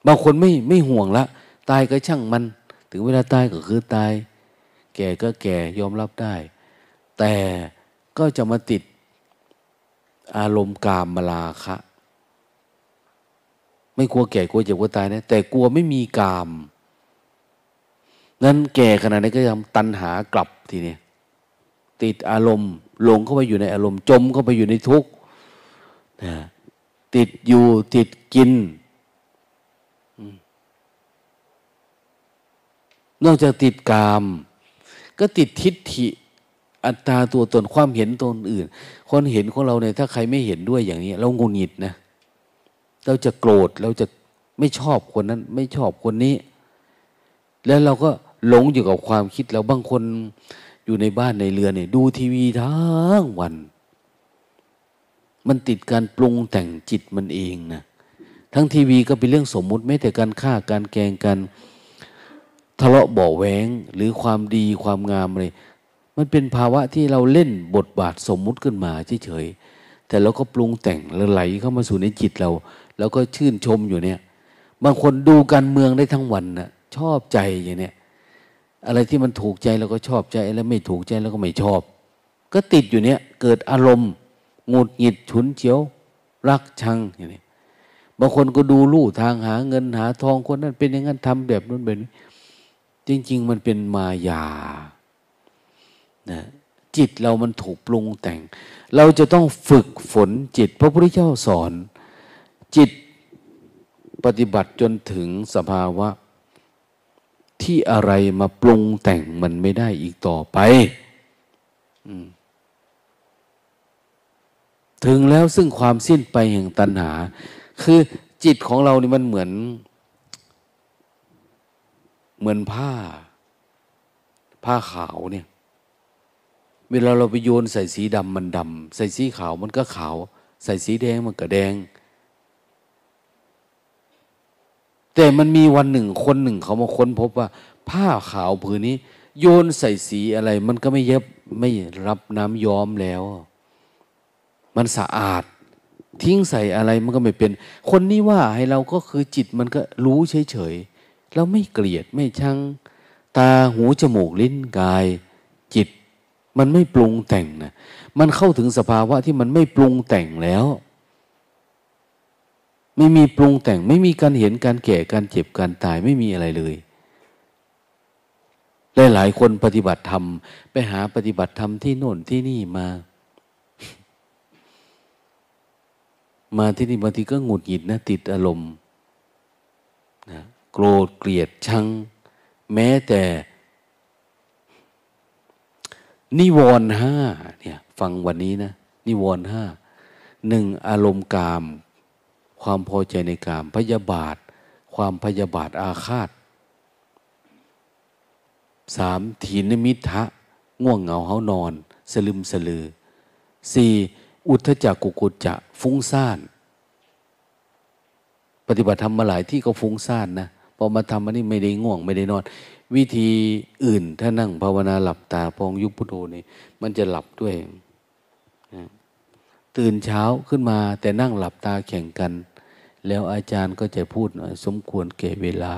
บางคนไม่ไม่ห่วงละ ตายก็ช่างมัน ถึงเวลาตายก็คือตาย แก่ก็แก่ยอมรับได้ แต่ก็จะมาติดอารมณ์กามมาลาคะ ไม่กลัวแก่กลัวเจ็บกลัวตายนะแต่กลัวไม่มีกาม นั้นแก่ขนาดนี้ก็ยังตันหากลับทีนี้ติดอารมณ์หลงเข้าไปอยู่ในอารมณ์ จมเข้าไปอยู่ในทุกข์นะติดอยู่ติดกิน นอกจากติดกาม ก็ติดทิฏฐิอัตตาตัวตนความเห็นตนอื่น คนเห็นของเราเนี่ยถ้าใครไม่เห็นด้วยอย่างนี้ เรางุนหงิดนะ เราจะโกรธเราจะไม่ชอบคนนั้น ไม่ชอบคนนี้ แล้วเราก็ หลงอยู่กับความคิดเราบางคนอยู่ในบ้านในเรือนเนี่ยดูทีวีทั้งวัน มันติดการปรุงแต่งจิตมันเองนะทั้งทีวีก็เป็นเรื่องสมมุติไม่แต่การฆ่าการแกงกันทะเลาะเบาแหวงหรือความดีความงามอะไรมันเป็นภาวะที่เราเล่นบทบาทสมมุติขึ้นมาเฉยๆแต่เราก็ปรุงแต่งแล้วไหลเข้ามาสู่ในจิตเรา แล้วก็ชื่นชมอยู่เนี่ย บางคนดูการเมืองได้ทั้งวันนะชอบใจอย่างเนี้ย อะไรที่มันถูกใจเราก็ชอบใจแล้วไม่ถูกใจเราก็ไม่ชอบ ก็ติดอยู่เนี้ยเกิดอารมณ์งุดหงิดฉุนเฉียว รักชังอย่างนี้บางคนก็ดูลู่ทางหาเงินหาทองคนนั้นเป็นอย่างนั้นทำแบบนั้นแบบนี้จริง ๆ มันเป็นมายานะจิตเรามันถูกปรุงแต่ง เราจะต้องฝึกฝนจิต พระพุทธเจ้าสอน จิตปฏิบัติจนถึงสภาวะ ที่อะไรมาปรุงแต่งมันไม่ได้อีกต่อไปถึงแล้วซึ่งความสิ้นไปแห่งตัณหา คือจิตของเรานี่มันเหมือน เหมือนผ้า ผ้าขาวเนี่ย เวลาเราไปโยนใส่สีดำมันดำใส่สีขาวมันก็ขาว ใส่สีแดงมันก็แดง แต่มันมีวันหนึ่งคนหนึ่งเขามาค้นพบว่า ผ้าขาวผืนนี้ โยนใส่สีอะไร มันก็ไม่เย็บไม่รับน้ำย้อมแล้ว มันสะอาด ทิ้งใส่อะไรมันก็ไม่เป็น คนนี้ว่าให้เราก็คือจิตมันก็รู้เฉยๆเราไม่เกลียดไม่ชังตาหูจมูกลิ้นกาย จิต มันไม่ปรุงแต่งนะมันเข้าถึงสภาวะที่มันไม่ปรุงแต่งแล้ว ไม่มีปรุงแต่ง ไม่มีการเห็นการแก่การเจ็บการตายไม่มีอะไรเลยหลายๆคนปฏิบัติธรรม ไปหาปฏิบัติธรรมที่โน่นที่นี่มา มาที่นี่บางทีก็หงุดหงิดนะ ติดอารมณ์นะโกรธเกลียดชัง แม้แต่ นิวรณ์ห้าเนี่ย ฟังวันนี้นะ นิวรณ์ห้าหนึ่งอารมณ์กาม ความพอใจในกามพยาบาท ความพยาบาทอาฆาตสามถีนมิทะง่วงเหงาเฮานอน สลึมสลือสี่อุทจักกุกุจจะฟุ้งซ่าน ปฏิบัติธรรมมาหลายที่ก็ฟุ้งซ่านนะพอมาทำอันนี้ไม่ได้ง่วงไม่ได้นอน วิธีอื่นถ้านั่งภาวนาหลับตาพองยุบพุทโธนี่มันจะหลับด้วย ตื่นเช้าขึ้นมาแต่นั่งหลับตาแข่งกัน แล้วอาจารย์ก็จะพูดสมควรแก่เวลา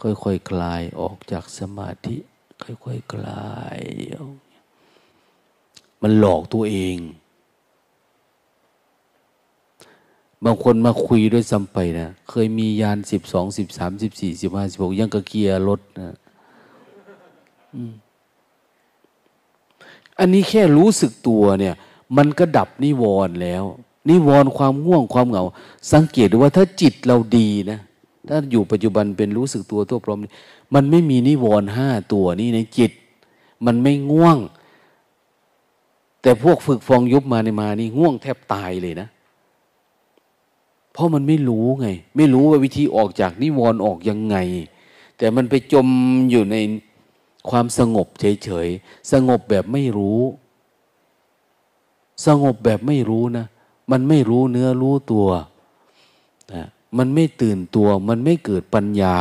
ค่อยๆคคลายออกจากสมาธิ ค่อยๆคคลาย มันหลอกตัวเอง บางคนมาคุยด้วยซ้ำไปนะเคยมียานสิบสองสิบสามสิบสี่สิบห้าสิบหกยังกระเกียร์รถนะอันนี้แค่รู้สึกตัวเนี่ย มันก็ดับนิวรณ์แล้ว นิวรณ์ความง่วงความเหงา สังเกตดูว่าถ้าจิตเราดีนะถ้าอยู่ปัจจุบันเป็นรู้สึกตัวตัวพร้อม มันไม่มีนิวรณ์ห้าตัวนี่ในจิต มันไม่ง่วง แต่พวกฝึกฟองยุบมาในมานี่ง่วงแทบตายเลยนะ เพราะมันไม่รู้ไง ไม่รู้ว่าวิธีออกจากนิวรณ์ออกยังไง แต่มันไปจมอยู่ในความสงบเฉยๆ สงบแบบไม่รู้ สงบแบบไม่รู้นะ มันไม่รู้เนื้อรู้ตัวนะมันไม่ตื่นตัว มันไม่เกิดปัญญา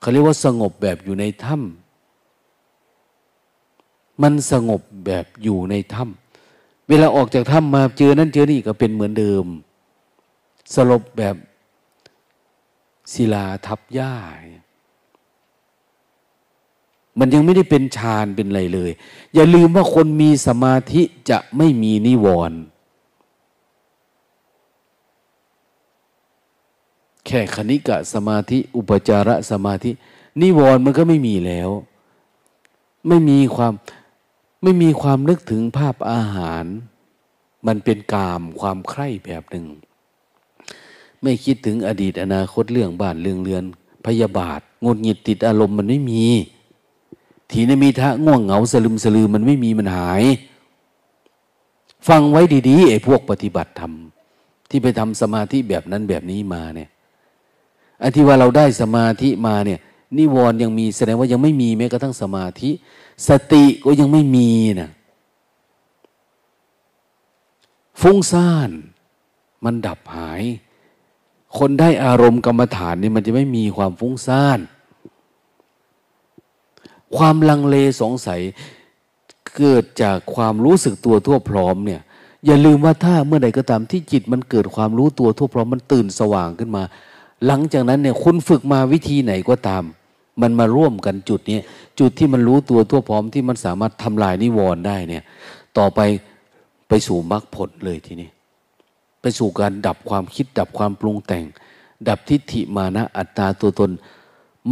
เขาเรียกว่าสงบแบบอยู่ในถ้ำมันสงบแบบอยู่ในถ้ำเวลาออกจากถ้ำมาเจอนั้นเจอนี่ก็เป็นเหมือนเดิม สลบแบบศิลาทับหญ้า มันยังไม่ได้เป็นฌานเป็นอะไรเลย อย่าลืมว่าคนมีสมาธิจะไม่มีนิวรณ์ แค่คณิกะสมาธิ อุปจารสมาธิ นิวรณ์มันก็ไม่มีแล้ว ไม่มีความไม่มีความนึกถึงภาพอาหาร มันเป็นกามความใคร่แบบหนึ่ง ไม่คิดถึงอดีตอนาคตเรื่องบ้านเรื่องเรือน พยาบาทงดหงิดติดอารมณ์มันไม่มี ทีนมีทะง่วงเหงาสลึมสลือมันไม่มีมันหาย ฟังไว้ดีๆไอ้พวกปฏิบัติธรรมที่ไปทำสมาธิแบบนั้นแบบนี้มาเนี่ย อันที่ว่าเราได้สมาธิมาเนี่ย นิวรณ์ยังมีแสดงว่ายังไม่มีแม้กระทั่งสมาธิ สติก็ยังไม่มีนะฟุ้งซ่าน มันดับหาย คนได้อารมณ์กรรมฐานนี่มันจะไม่มีความฟุ้งซ่าน ความลังเลสงสัยเกิดจากความรู้สึกตัวทั่วพร้อมเนี่ย อย่าลืมว่าถ้าเมื่อใดก็ตามที่จิตมันเกิดความรู้ตัวทั่วพร้อมมันตื่นสว่างขึ้นมา หลังจากนั้นเนี่ยคุณฝึกมาวิธีไหนก็ตาม มันมาร่วมกันจุดนี้จุดที่มันรู้ตัวทั่วพร้อมที่มันสามารถทำลายนิวรณ์ได้เนี่ย ต่อไปไปสู่มรรคผลเลยทีนี้ ไปสู่การดับความคิดดับความปรุงแต่ง ดับทิฏฐิมานะอัตตาตัวตน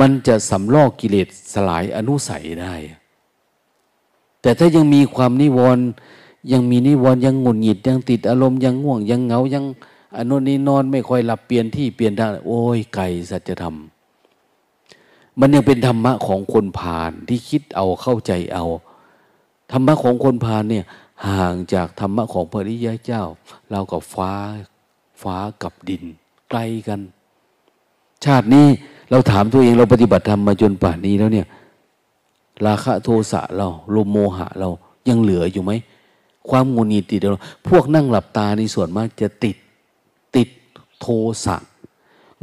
มันจะสำลอกกิเลสสลายอนุสัยได้ แต่ถ้ายังมีความนิวรณ์ยังมีนิวรณ์ยังหงุนหงิดยังติดอารมณ์ยังง่วงยังเหงายัง อันุนี้นอนไม่ค่อยหลับเปลี่ยนที่เปลี่ยนทางโอ้ยไก่สัจธรรม มันยังเป็นธรรมะของคนพาลที่คิดเอาเข้าใจเอา ธรรมะของคนพาลเนี่ย ห่างจากธรรมะของพระริยะเจ้า เรากับฟ้าฟ้ากับดิน ไกลกัน ชาตินี้เราถามตัวเองเราปฏิบัติธรรมมาจนป่านนี้แล้วเนี่ย ราคะโทสะเราโลโมหะเรายังเหลืออยู่ไหมความงุนงิดติดเราพวกนั่งหลับตาในส่วนมากจะติด โทสะ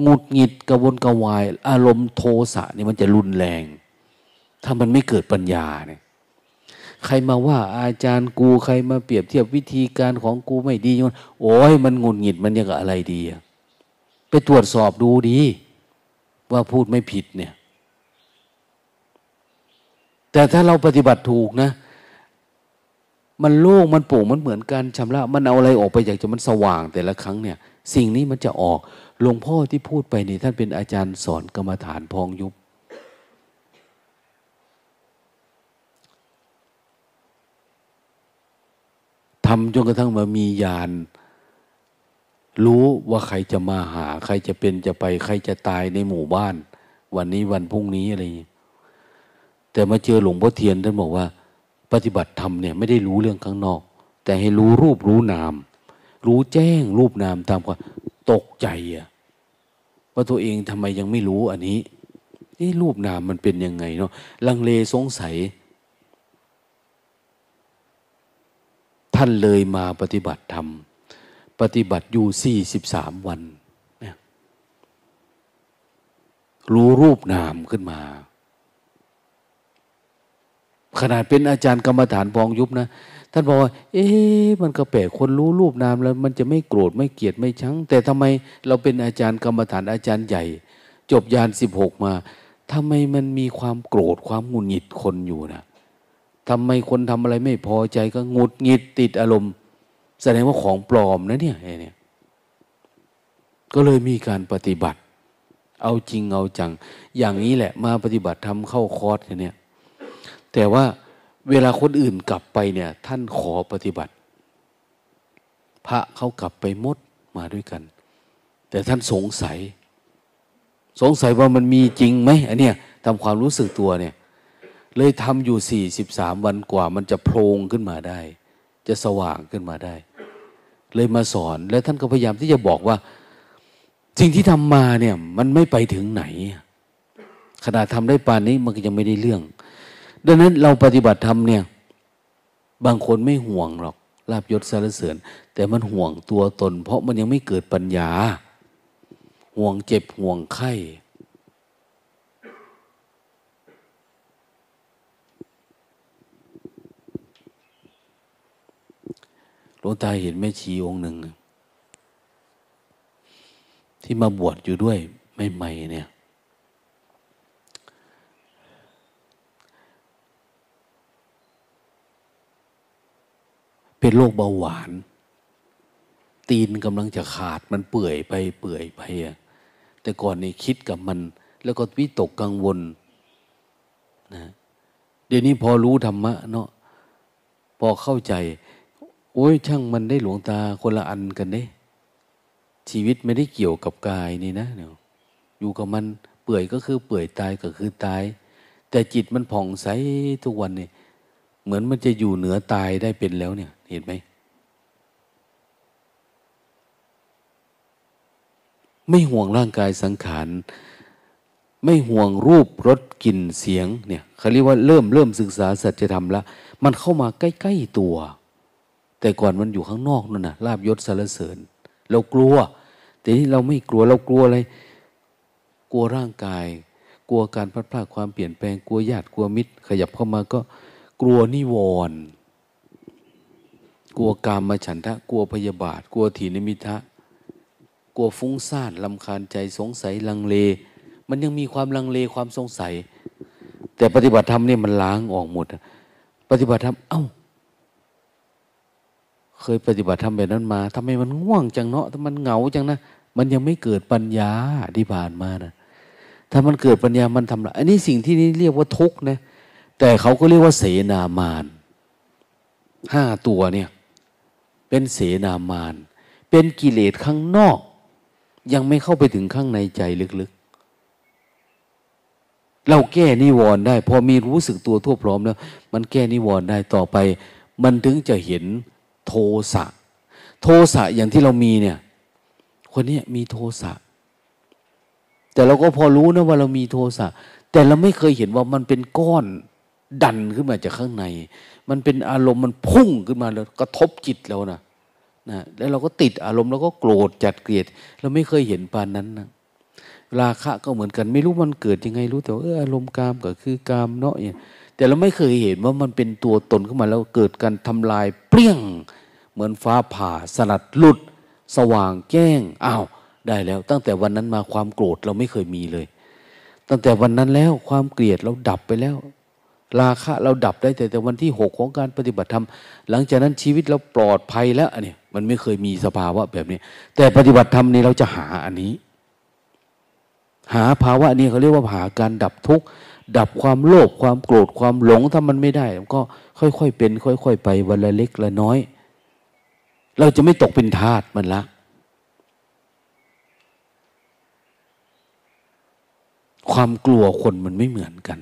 หงุดหงิดกระวนกระวาย อารมณ์โทสะนี่มันจะรุนแรง ถ้ามันไม่เกิดปัญญาเนี่ยใครมาว่าอาจารย์กูใครมาเปรียบเทียบวิธีการของกูไม่ดียนโอ้ยมันงุนหงิดมันยังกับอะไรดีไปตรวจสอบดูดี ว่าพูดไม่ผิดเนี่ย แต่ถ้าเราปฏิบัติถูกนะ มันโล่งมันโปร่งมันเหมือนกันชำระ มันเอาอะไรออกไปอยากจะมันสว่างแต่ละครั้งเนี่ย สิ่งนี้มันจะออกหลวงพ่อที่พูดไปนี่ท่านเป็นอาจารย์สอนกรรมฐานพองยุบ ทำจนกระทั่งมามีญาณรู้ว่าใครจะมาหา ใครจะเป็นจะไป ใครจะตายในหมู่บ้าน วันนี้วันพรุ่งนี้อะไรแต่มาเจอหลวงพ่อเทียนท่านบอกว่า ปฏิบัติธรรมเนี่ยไม่ได้รู้เรื่องข้างนอก แต่ให้รู้รูปรู้นาม รู้แจ้งรูปนามตามความตกใจอะว่าตัวเองทำไมยังไม่รู้อันนี้นี่รูปนามมันเป็นยังไงเนาะลังเลสงสัย ท่านเลยมาปฏิบัติธรรม ปฏิบัติอยู่สี่สิบสามวันนี่ยรู้รูปนามขึ้นมา ขนาดเป็นอาจารย์กรรมฐานพองยุบนะ ท่านบอกว่า เอ๊ะมันก็แปลกคนรู้รูปนามแล้ว มันจะไม่โกรธไม่เกลียดไม่ชัง แต่ทำไมเราเป็นอาจารย์กรรมฐานอาจารย์ใหญ่ จบยานสิบหกมาทำไมมันมีความโกรธความหงุดหงิดคนอยู่นะทำไมคนทำอะไรไม่พอใจก็หงุดหงิดติดอารมณ์ แสดงว่าของปลอมนะเนี่ยเนี่ย ก็เลยมีการปฏิบัติ เอาจริงเอาจัง อย่างนี้แหละ มาปฏิบัติทำเข้าคอร์สเนี่ย แต่ว่า เวลาคนอื่นกลับไปเนี่ย ท่านขอปฏิบัติ พระเขากลับไปมดมาด้วยกัน แต่ท่านสงสัย สงสัยว่ามันมีจริงไหมอันเนี้ยทำความรู้สึกตัวเนี่ย เลยทำอยู่สี่สิบสามวันกว่า มันจะโพลงขึ้นมาได้ จะสว่างขึ้นมาได้ เลยมาสอนแล้วท่านก็พยายามที่จะบอกว่า สิ่งที่ทำมาเนี่ย มันไม่ไปถึงไหนขนาดทำได้ปานนี้มันก็ยังไม่ได้เรื่อง ดังนั้นเราปฏิบัติธรรมเนี่ย บางคนไม่ห่วงหรอกลาบยศสารเสริญ แต่มันห่วงตัวตน เพราะมันยังไม่เกิดปัญญา ห่วงเจ็บห่วงไข้ หลวงตาเห็นแม่ชีองค์หนึ่ง ที่มาบวชอยู่ด้วย ไม่ใหม่เนี่ย เป็นโรคเบาหวาน ตีนกำลังจะขาดมันเปื่อยไปเปื่อยไปอะแต่ก่อนนี่คิดกับมัน แล้วก็วิตกกังวลนะเดี๋ยวนี้พอรู้ธรรมะเนาะพอเข้าใจ โอ้ยช่างมันได้หลวงตาคนละอันกันเด้ชีวิตไม่ได้เกี่ยวกับกายนี่นะเนี่ยอยู่กับมันเปื่อยก็คือเปื่อยตายก็คือตาย แต่จิตมันผ่องใสทุกวันเนี่ยเหมือนมันจะอยู่เหนือตายได้เป็นแล้วเนี่ย เห็นไหม ไม่ห่วงร่างกายสังขารไม่ห่วงรูปรสกลิ่นเสียงเนี่ยเขาเรียกว่าเริ่มเริ่มศึกษาสัจธรรมแล้ว มันเข้ามาใกล้ ๆตัว แต่ก่อนมันอยู่ข้างนอกนั่นนะลาบยศสารเสริญ เรากลัว แต่นี้เราไม่กลัวเรากลัวอะไรกลัวร่างกาย กลัวการพัดพลาดความเปลี่ยนแปลงกลัวญาติกลัวมิตร ขยับเข้ามาก็กลัวนิวรณ์ กลัวกามมาฉันทะ กลัวพยาบาท กลัวถีนมิทะ กลัวฟุ้งซ่านลำคาญใจสงสัยลังเล มันยังมีความลังเลความสงสัย แต่ปฏิบัติธรรมเนี่ยมันล้างออกหมด ปฏิบัติธรรม เอา้า เคยปฏิบัติธรรมแบบนั้นมาทำไมมันง่วงจังเนาะถ้ามันเหงาจังนะ มันยังไม่เกิดปัญญาที่ผ่านมานะถ้ามันเกิดปัญญามันทำละอันนี้สิ่งที่นี่เรียกว่าทุกข์นะ แต่เขาก็เรียกว่าเสนามานห้าตัวเนี่ย เป็นเสนามาน เป็นกิเลสข้างนอก ยังไม่เข้าไปถึงข้างในใจลึกๆ เราแก้นิวรณ์ได้ พอมีรู้สึกตัวทั่วพร้อมแล้ว มันแก้นิวรณ์ได้ต่อไป มันถึงจะเห็นโทสะ โทสะอย่างที่เรามีเนี่ย คนนี้มีโทสะ แต่เราก็พอรู้นะว่าเรามีโทสะ แต่เราไม่เคยเห็นว่ามันเป็นก้อน ดันขึ้นมาจากข้างใน มันเป็นอารมณ์มันพุ่งขึ้นมาแล้วกระทบจิตเรานะนะแล้วเราก็ติดอารมณ์แล้วก็โกรธจัดเกลียด เราไม่เคยเห็นปานนั้นนะราคะก็เหมือนกัน ไม่รู้มันเกิดยังไงรู้แต่ว่าเอออารมณ์กามก็คือกามเนาะเนี่ยแต่เราไม่เคยเห็นว่ามันเป็นตัวตนขึ้นมาแล้วเกิดการทำลายเปรี้ยง เหมือนฟ้าผ่าสลัดหลุด สว่างแจ้งอ้าวได้แล้ว ตั้งแต่วันนั้นมาความโกรธเราไม่เคยมีเลย ตั้งแต่วันนั้นแล้วความเกลียดเราดับไปแล้ว ราคะเราดับได้แต่แต่วันที่หกของการปฏิบัติธรรมหลังจากนั้นชีวิตเราปลอดภัยแล้วอันนี้มันไม่เคยมีสภาวะแบบนี้ แต่ปฏิบัติธรรมนี้เราจะหาอันนี้ หาภาวะนี้เขาเรียกว่าหาการดับทุกข์ดับความโลภความโกรธความหลงถ้ามันไม่ได้ก็ค่อยๆเป็น ค่อย ๆ ไปวันละเล็กละน้อย เราจะไม่ตกเป็นทาสมันละความกลัวคนมันไม่เหมือนกัน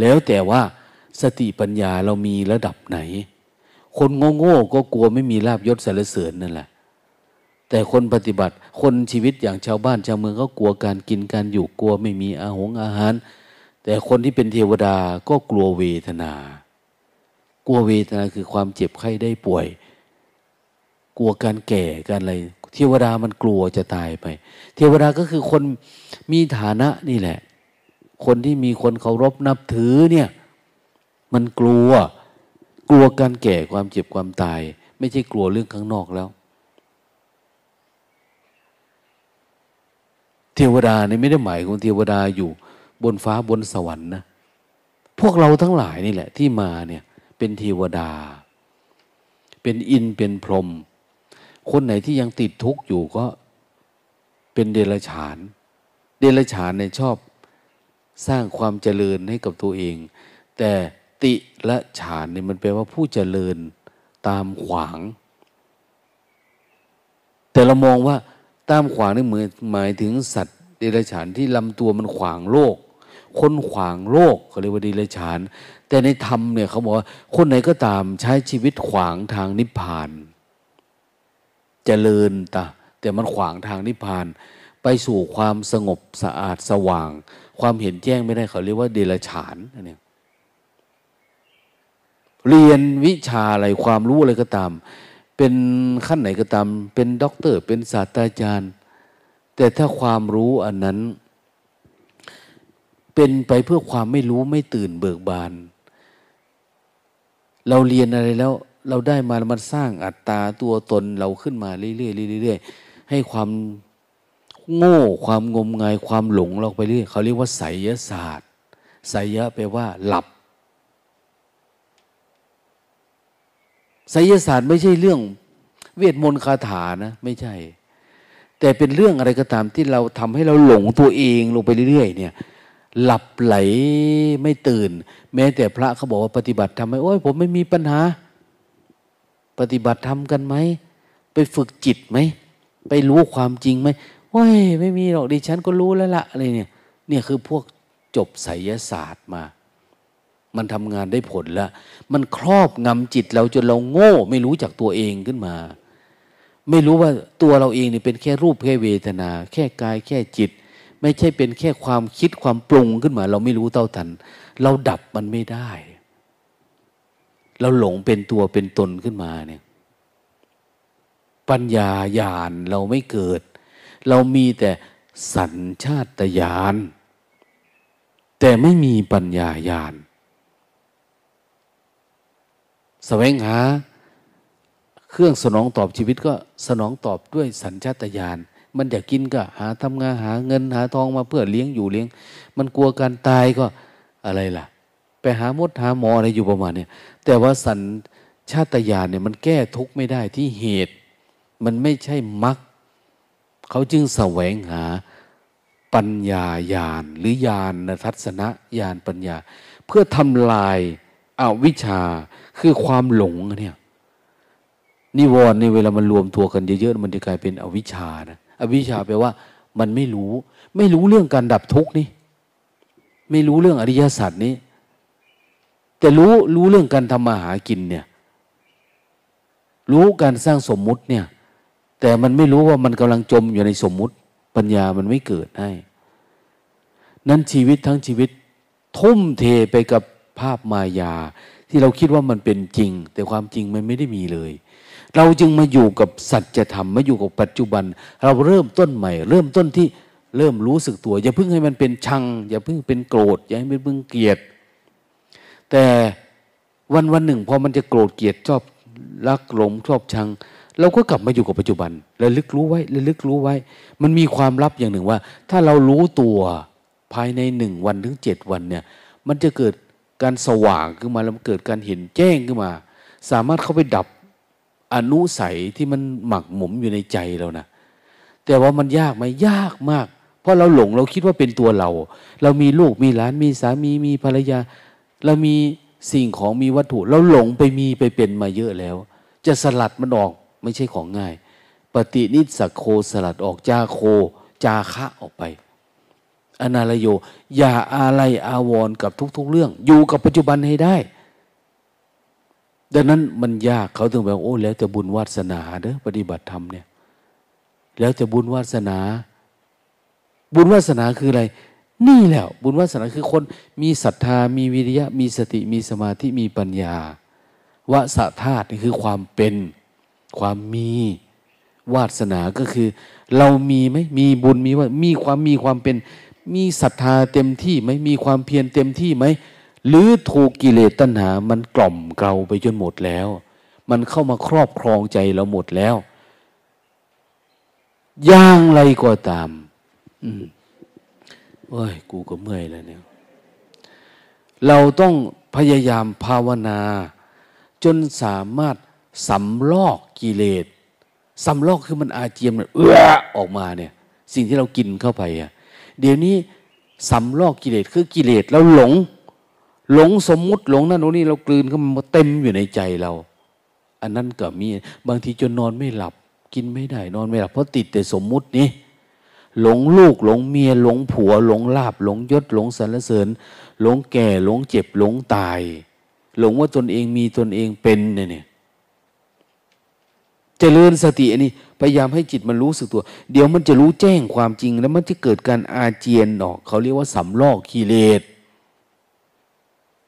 แล้วแต่ว่าสติปัญญาเรามีระดับไหน คนโง่ๆก็กลัวไม่มีลาบยศสารเสริญนั่นแหละ แต่คนปฏิบัติคนชีวิตอย่างชาวบ้านชาวเมืองก็กลัวการกินการอยู่กลัวไม่มีอาหงอาหาร แต่คนที่เป็นเทวดาก็กลัวเวทนา กลัวเวทนาคือความเจ็บไข้ได้ป่วย กลัวการแก่การอะไรเทวดามันกลัวจะตายไป เทวดาก็คือคนมีฐานะนี่แหละ คนที่มีคนเคารพนับถือเนี่ย มันกลัว กลัวการแก่ความเจ็บความตาย ไม่ใช่กลัวเรื่องข้างนอกแล้ว เทวดานี่ไม่ได้หมายของเทวดาอยู่บนฟ้าบนสวรรค์นะพวกเราทั้งหลายนี่แหละ ที่มาเนี่ย เป็นเทวดา เป็นอินเป็นพรหมคนไหนที่ยังติดทุกข์อยู่ก็เป็นเดรัจฉาน เดรัจฉานเนี่ยชอบ สร้างความเจริญให้กับตัวเอง แต่ติและฉานเนี่ยมันแปลว่าผู้เจริญตามขวาง แต่เรามองว่าตามขวางนี่เหมือนหมายถึงสัตว์เดรัจฉานที่ลำตัวมันขวางโลก คนขวางโลกเขาเรียกว่าเดรัจฉาน แต่ในธรรมเนี่ยเขาบอกว่าคนไหนก็ตามใช้ชีวิตขวางทางนิพพานเจริญตาแต่มันขวางทางนิพพาน ไปสู่ความสงบสะอาดสว่าง ความเห็นแจ้งไม่ได้เขาเรียกว่าเดรัจฉานเนี่ยเรียนวิชาอะไรความรู้อะไรก็ตาม เป็นขั้นไหนก็ตาม เป็นด็อกเตอร์ เป็นศาสตราจารย์ แต่ถ้าความรู้อันนั้น เป็นไปเพื่อความไม่รู้ไม่ตื่นเบิกบาน เราเรียนอะไรแล้ว เราได้มามันสร้างอัตตาตัวตนเราขึ้นมาเรื่อยๆเรื่อยๆให้ความ โง่ความงมงายความหลงเราไปเรื่อยเขาเรียกว่าไสยศาสตร์ไสยะแปลว่า หลับไสยศาสตร์ไม่ใช่เรื่อง เวทมนต์คาถานะไม่ใช่ แต่เป็นเรื่องอะไรก็ตามที่เราทำให้เราหลงตัวเองลงไปเรื่อย ๆ เนี่ย หลับไหลไม่ตื่น แม้แต่พระเขาบอกว่าปฏิบัติทำไมโอ้ยผมไม่มีปัญหา ปฏิบัติทำกันไหมไปฝึกจิตไหมไปรู้ความจริงไหม โอ้ยไม่มีหรอกดิฉันก็รู้แล้วละอะไรเนี่ยเนี่ยคือพวกจบไสยศาสตร์มา มันทำงานได้ผลล้วมันครอบงำจิตเราจนเราโง่ ไม่รู้จักตัวเองขึ้นมา ไม่รู้ว่าตัวเราเองเนี่ยเป็นแค่รูปแค่เวทนา แค่กายแค่จิต ไม่ใช่เป็นแค่ความคิดความปรุงขึ้นมา เราไม่รู้เท่าทัน เราดับมันไม่ได้ เราหลงเป็นตัวเป็นตนขึ้นมาเนี่ย ปัญญาญาณเราไม่เกิด เรามีแต่สัญชาตญาณแต่ไม่มีปัญญาญาณแสวงหา เครื่องสนองตอบชีวิตก็สนองตอบด้วยสัญชาตญาณมันอยากกินก็หาทำงานหาเงินหาทองมาเพื่อเลี้ยงอยู่เลี้ยง มันกลัวการตายก็อะไรล่ะ ไปหามดหาหมออะไรอยู่ประมาณนี้แต่ว่าสัญชาตญาณเนี่ยมันแก้ทุกข์ไม่ได้ที่เหตุ มันไม่ใช่มรรค เขาจึงแสวงหาปัญญาญาณหรือญาณทัศนะญาณปัญญา เพื่อทำลายอาวิชชาคือความหลงเนี่ยนิวรณ์ในเวลามันรวมตัวกันเยอะๆมันจะกลายเป็นอวิชชานะอวิชชาแปลว่า มันไม่รู้ ไม่รู้เรื่องการดับทุกข์นี่ ไม่รู้เรื่องอริยสัจนี้ แต่รู้รู้เรื่องการทำมาหากินเนี่ย รู้การสร้างสมมุติเนี่ย แต่มันไม่รู้ว่ามันกำลังจมอยู่ในสมมุติ ปัญญามันไม่เกิดให้ นั้นชีวิตทั้งชีวิต ทุ่มเทไปกับภาพมายา ที่เราคิดว่ามันเป็นจริง แต่ความจริงมันไม่ได้มีเลย เราจึงมาอยู่กับสัจธรรมมาอยู่กับปัจจุบัน เราเริ่มต้นใหม่ เริ่มต้นที่เริ่มรู้สึกตัว อย่าเพิ่งให้มันเป็นชัง อย่าเพิ่งเป็นโกรธ อย่าให้มันเพิ่งเกลียด แต่วันวันหนึ่งพอมันจะโกรธเกลียดชอบรักหลงชอบชัง เราก็กลับมาอยู่กับปัจจุบันระลึกรู้ไว้ระลึกรู้ไว้ มันมีความลับอย่างหนึ่งว่า ถ้าเรารู้ตัวภายในหนึ่งวันถึงเจ็ดวันเนี่ย มันจะเกิดการสว่างขึ้นมาแล้วมันเกิดการเห็นแจ้งขึ้นมา สามารถเข้าไปดับอนุสัยที่มันหมักหมมอยู่ในใจเรานะแต่ว่ามันยากไหมยากมาก เพราะเราหลงเราคิดว่าเป็นตัวเรา เรามีลูกมีหลานมีสามีมีภรรยา เรามีสิ่งของมีวัตถุ เราหลงไปมีไปเป็นมาเยอะแล้ว จะสลัดมันออก ไม่ใช่ของง่าย ปฏินิสโคสลัดออกจาโค จาคะออกไป อนาลโย อย่าอะไรอาวรกับทุก ๆ เรื่อง อยู่กับปัจจุบันให้ได้ ดังนั้นมันยากเขาถึงแบบโอ้ แล้วแต่บุญวาสนาเด้อปฏิบัติธรรมเนี่ย แล้วแต่บุญวาสนา บุญวาสนาคืออะไรนี่แหละบุญวาสนาคือคนมีศรัทธา มีวิริยะ มีสติ มีสมาธิ มีปัญญาวสธาตุนี่คือความเป็น ความมีวาสนาก็คือ เรามีไหมมีบุญมีว่ามีความมีความเป็น มีศรัทธาเต็มที่ไหมมีความเพียรเต็มที่ไหมหรือถูกกิเลสตัณหา มันกล่อมเกลาไปจนหมดแล้ว มันเข้ามาครอบครองใจเราหมดแล้วอย่างไรก็ตาม อืมโอ้ย กูก็เมื่อยแล้วเนี่ย เราต้องพยายามภาวนา จนสามารถ สำลอกกิเลสสำลอกคือมันอาเจียนมันเอื้อออกมาเนี่ย สิ่งที่เรากินเข้าไปอะเดี๋ยวนี้สำลอกกิเลสคือกิเลสเราหลง หลงสมมุติหลงนั่นโน่นนี่เรากลืนเข้ามาเต็มอยู่ในใจเรา อันนั้นก็มีบางทีจนนอนไม่หลับ กินไม่ได้นอนไม่หลับเพราะติดแต่สมมุตินี้หลงลูกหลงเมียหลงผัว หลงลาบ หลงยศหลงสรรเสริญ หลงแก่หลงเจ็บหลงตาย หลงว่าตนเองมีตนเองเป็นเนี่ย จริญสติอันนี้พยายามให้จิตมันรู้สึกตัว เดี๋ยวมันจะรู้แจ้งความจริง แล้วมันจะเกิดการอาเจียนออกเขาเรียกว่าสำลอกกิเลส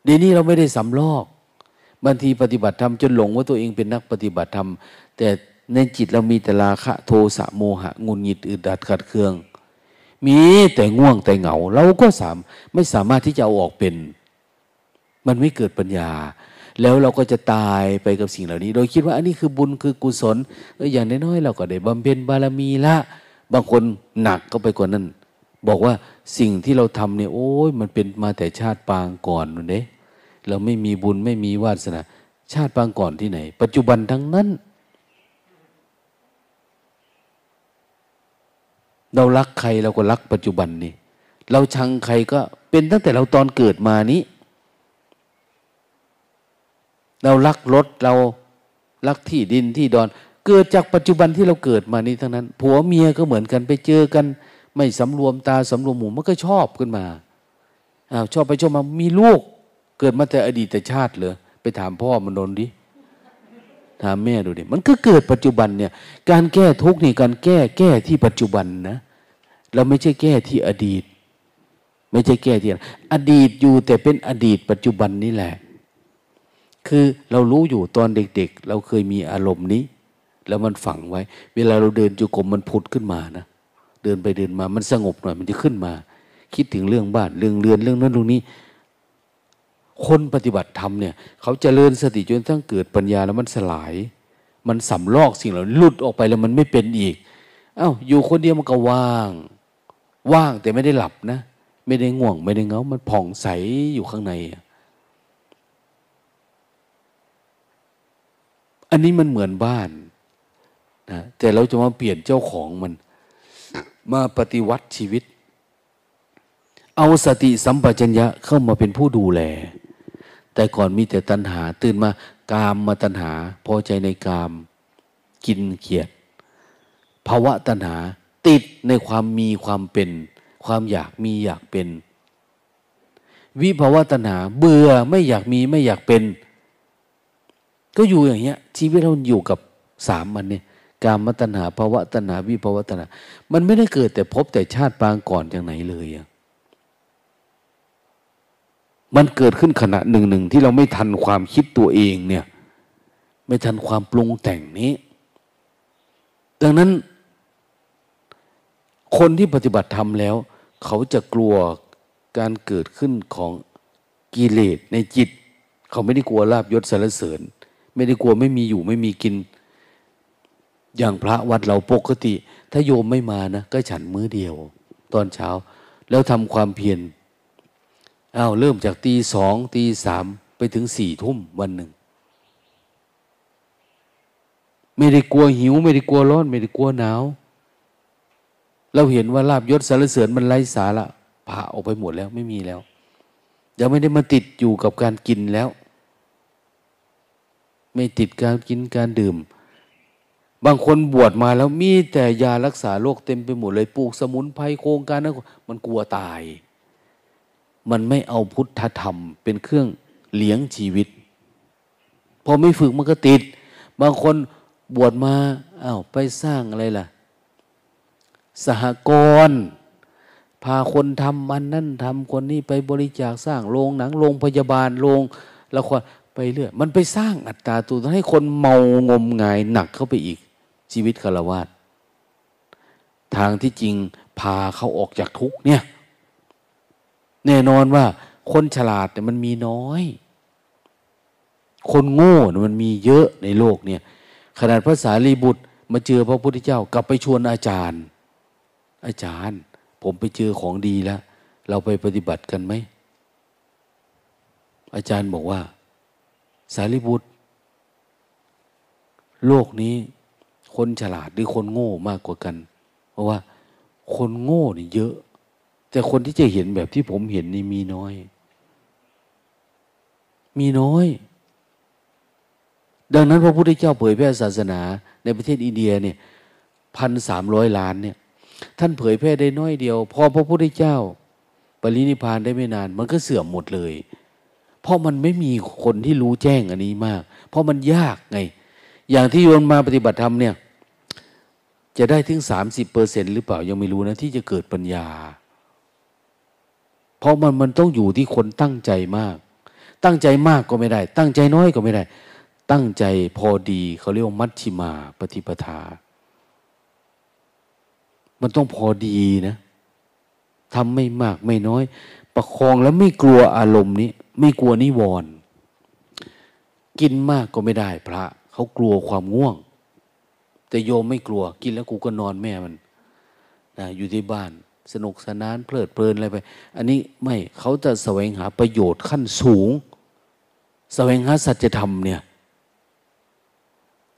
เดี๋ยวนี้เราไม่ได้สำลอกบางทีปฏิบัติธรรมจนหลงว่าตัวเองเป็นนักปฏิบัติธรรม แต่ในจิตเรามีแต่ราคะโทสะโมหะงุนหงิดอึดดัดขัดเคือง มีแต่ง่วงแต่เหงา เราก็สามไม่สามารถที่จะเอาออกเป็น มันไม่เกิดปัญญา แล้วเราก็จะตายไปกับสิ่งเหล่านี้ โดยคิดว่าอันนี้คือบุญคือกุศลอออย่างน้อยๆเราก็ได้บำเพ็ญบารมีละ บางคนหนักก็ไปกว่านั้น บอกว่าสิ่งที่เราทำเนี่ยโอ้ยมันเป็นมาแต่ชาติปางก่อนนู่นเด้เราไม่มีบุญไม่มีวาสนาชาติปางก่อนที่ไหน ปัจจุบันทั้งนั้น เรารักใครเราก็รักปัจจุบันนี่เราชังใครก็เป็นตั้งแต่เราตอนเกิดมานี้ เรารักรถเรารักที่ดินที่ดอน เกิดจากปัจจุบันที่เราเกิดมานี้ทั้งนั้น ผัวเมียก็เหมือนกันไปเจอกัน ไม่สำรวมตาสำรวมหูมันก็ชอบขึ้นมาอ้าวชอบไปชอบมามีลูก เกิดมาแต่อดีตชาติเลยไปถามพ่อมันโดนดิถามแม่ดูดิมันก็เกิดปัจจุบันเนี่ย การแก้ทุกข์นี่การแก้แก้ที่ปัจจุบันนะ เราไม่ใช่แก้ที่อดีต ไม่ใช่แก้ที่อดีตอยู่แต่เป็นอดีตปัจจุบันนี่แหละ คือเรารู้อยู่ตอนเด็กๆ เราเคยมีอารมณ์นี้ แล้วมันฝังไว้ เวลาเราเดินจุกรมมันพุดขึ้นมานะเดินไปเดินมามันสงบหน่อยมันจะขึ้นมา คิดถึงเรื่องบ้านเรื่องเรือนเรื่องนั้นตรงนี้ คนปฏิบัติธรรมเนี่ย เขาจเจริญสติจนทั้งเกิดปัญญาแล้วมันสลาย มันสำลอกสิ่งเหล่านี้หลุดออกไปแล้วมันไม่เป็นอีกอา้าวอยู่คนเดียวมันก็ว่าง ว่างแต่ไม่ได้หลับนะ ไม่ได้ง่วงไม่ได้เงา มันผ่องใสอยู่ข้างในอั อันนี้มันเหมือนบ้านนะแต่เราจะมาเปลี่ยนเจ้าของมัน มาปฏิวัติชีวิต เอาสติสัมปชัญญะเข้ามาเป็นผู้ดูแล แต่ก่อนมีแต่ตัณหา ตื่นมากามมาตัณหา พอใจในกาม กินเขียดภาวะตัณหาติดในความมีความเป็น ความอยากมีอยากเป็น วิภาวะตัณหา เบื่อไม่อยากมีไม่อยากเป็น ก็อยู่อย่างเงี้ย ชีวิตเราอยู่กับสามมันเนี่ยกามตัณหาภาวะตัณาวิภาวะตัณามันไม่ได้เกิดแต่พบแต่ชาติปางก่อนอย่างไหนเลยอะมันเกิดขึ้นขณะหนึ่งหนึ่งที่เราไม่ทันความคิดตัวเองเนี่ย ไม่ทันความปรุงแต่งนี้ ดังนั้น คนที่ปฏิบัติธรรมแล้ว เขาจะกลัวการเกิดขึ้นของกิเลสในจิต เขาไม่ได้กลัวลาบยศสารเสริญ ไม่ได้กลัวไม่มีอยู่ไม่มีกิน อย่างพระวัดเราปกติ ถ้าโยมไม่มานะก็ฉันมื้อเดียว ตอนเช้า แล้วทำความเพียรอ้าวเริ่มจากตีสองตีสามไปถึงสี่ทุ่มวันหนึ่ง ไม่ได้กลัวหิว ไม่ได้กลัวร้อน ไม่ได้กลัวหนาว เราเห็นว่าลาบยศสารเสริญมันไร้สาระผ่าออกไปหมดแล้วไม่มีแล้วยังไม่ได้มาติดอยู่กับการกินแล้ว ไม่ติดการกินการดื่ม บางคนบวชมาแล้วมีแต่ยารักษาโรคเต็มไปหมดเลยปลูกสมุนไพรโครงการนั้นมันกลัวตาย มันไม่เอาพุทธธรรม เป็นเครื่องเลี้ยงชีวิต พอไม่ฝึกมันก็ติด บางคนบวชมาอา้าวไปสร้างอะไรล่ะ สหกรณ์พาคนทำมันนั่นทำคนนี้ไปบริจาคสร้างโรงหนังโรงพยาบาลโรงละคร ไปเรื่อยมันไปสร้างอัตตาตัวให้คนเมางมงายหนักเข้าไปอีก ชีวิตคารวะทางที่จริงพาเขาออกจากทุกเนี่ย แน่นอนว่าคนฉลาดแต่มันมีน้อย คนโง่มันมีเยอะในโลกเนี่ยขนาดภาษาลีบุตร มาเจอพระพุทธเจ้ากลับไปชวนอาจารย์ อาจารย์ ผมไปเจอของดีแล้ว เราไปปฏิบัติกันไหมอาจารย์บอกว่า สารีบุตร โลกนี้คนฉลาดหรือคนโง่มากกว่ากัน เพราะว่าคนโง่นี่เยอะ แต่คนที่จะเห็นแบบที่ผมเห็นนี่มีน้อย มีน้อย ดังนั้นพระพุทธเจ้าเผยแพร่ศาสนาในประเทศอินเดียเนี่ยพันสามร้อยล้านเนี่ย ท่านเผยแพร่ได้น้อยเดียว พอพระพุทธเจ้า ปรินิพานได้ไม่นาน มันก็เสื่อมหมดเลย เพราะมันไม่มีคนที่รู้แจ้งอันนี้มาก เพราะมันยากไง อย่างที่โยนมาปฏิบัติธรรมเนี่ย จะได้ถึงสามสิบเปอร์เซ็นหรือเปล่ายังไม่รู้นะ ที่จะเกิดปัญญา เพราะมันมันต้องอยู่ที่คนตั้งใจมาก ตั้งใจมากก็ไม่ได้ ตั้งใจน้อยก็ไม่ได้ ตั้งใจพอดีเขาเรียกว่ามัชชิมาปฏิปทา มันต้องพอดีนะทำไม่มากไม่น้อย ประคองแล้วไม่กลัวอารมณ์นี้ ไม่กลัวนิวรณ์กินมากก็ไม่ได้ พระ เขากลัวความง่วง แต่โยมไม่กลัว กินแล้วกูก็นอนแม่มันนะอยู่ที่บ้าน สนุกสนานเพลิดเพลินอะไรไป อันนี้ไม่เขาจะแสวงหาประโยชน์ขั้นสูง แสวงหาสัจธรรมเนี่ย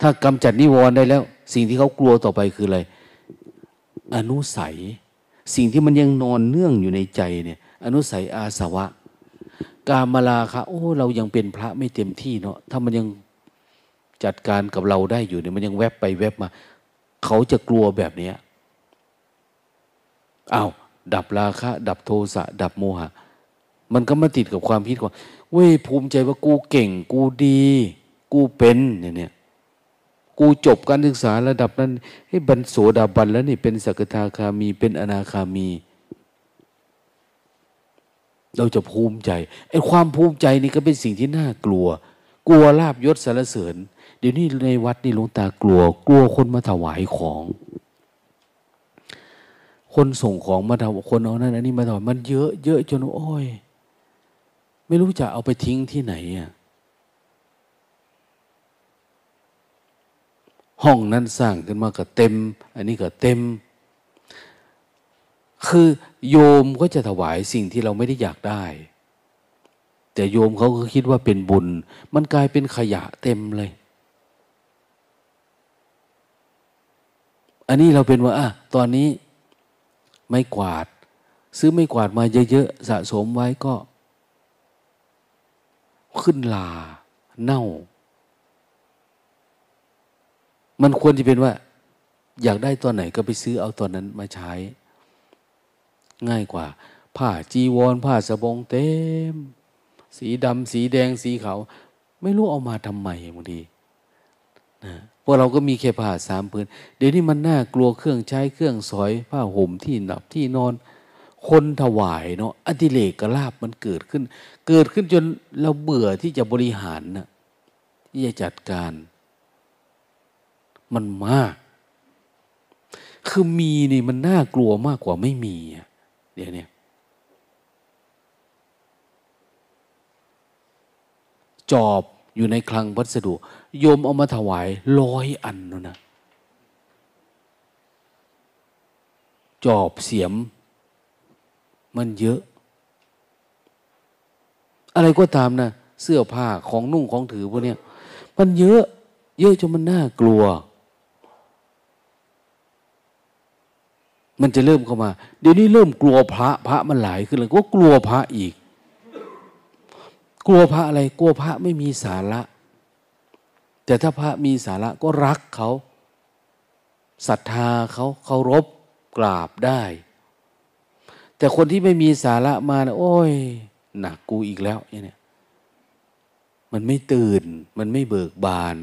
ถ้ากำจัดนิวรณ์ได้แล้ว สิ่งที่เขากลัวต่อไปคืออะไรอนุสัย สิ่งที่มันยังนอนเนื่องอยู่ในใจเนี่ย อนุสัยอาสวะ กามลาคะโอ้ เรายังเป็นพระไม่เต็มที่เนาะถ้ามันยังจัดการกับเราได้อยู่เนี่ยมันยังแวบไปแวบมา เขาจะกลัวแบบเนี้ยอา้าวดับราคะ ดับโทสะ ดับโมหะ มันก็มาติดกับความคิดว่าเว้ยภูมิใจว่ากูเก่ง กูดี กูเป็นเนี่ยเนี่ยกูจบการศึกษาระดับนั้นให้บรรโสดาบันแล้วนี่เป็นสกทาคามีเป็นอนาคามี เราจะภูมิใจไอ้ความภูมิใจนี่ก็เป็นสิ่งที่น่ากลัว กลัวลาบยศสารเสริญ เดี๋ยวนี้ในวัดนี่หลวงตากลัว กลัวคนมาถวายของ คนส่งของมาถวายคนเอานั่นอันนี้มาถวายมันเยอะเยอะจนโอ้ย ไม่รู้จะเอาไปทิ้งที่ไหนอะห้องนั้นสร้างขึ้นมาก็เต็ม อันนี้ก็เต็ม คือโยมก็จะถวายสิ่งที่เราไม่ได้อยากได้ แต่โยมเขาก็คิดว่าเป็นบุญ มันกลายเป็นขยะเต็มเลย อันนี้เราเป็นว่าอะตอนนี้ไม่กวาด ซื้อไม่กวาดมาเยอะๆสะสมไว้ก็ ขึ้นลาเน่า มันควรจะเป็นว่า อยากได้ตัวไหนก็ไปซื้อเอาตัวนั้นมาใช้ ง่ายกว่า ผ้าจีวร ผ้าสบงเต็ม สีดำสีแดงสีขาวไม่รู้เอามาทำไมบางทีนะพวกเราก็มีแค่ผ้าสามพื้นเดี๋ยวนี้มันน่ากลัวเครื่องใช้เครื่องสอย ผ้าห่มที่หนับที่นอน คนถวายเนาะอดิเลกกลาบมันเกิดขึ้น เกิดขึ้นจนเราเบื่อที่จะบริหารนะที่จะจัดการ มันมาก คือมีนี่มันน่ากลัวมากกว่าไม่มี เดี๋ยวนี้จอบอยู่ในคลังวัสดุโยมเอามาถวายร้อยอันนนะจอบเสียม มันเยอะ อะไรก็ตามนะเสื้อผ้าของนุ่งของถือพวกนี้มันเยอะ เยอะจนมันน่ากลัว มันจะเริ่มเข้ามา เดี๋ยวนี้เริ่มกลัวพระพระมันหลายขึ้นเลยก็กลัวพระอีก กลัวพระอะไร กลัวพระไม่มีสาระ แต่ถ้าพระมีสาระก็รักเขาศรัทธาเขาเคารพกราบได้ แต่คนที่ไม่มีสาระมานะโอ้ยหนักกูอีกแล้วเนี่ยมันไม่ตื่น มันไม่เบิกบาน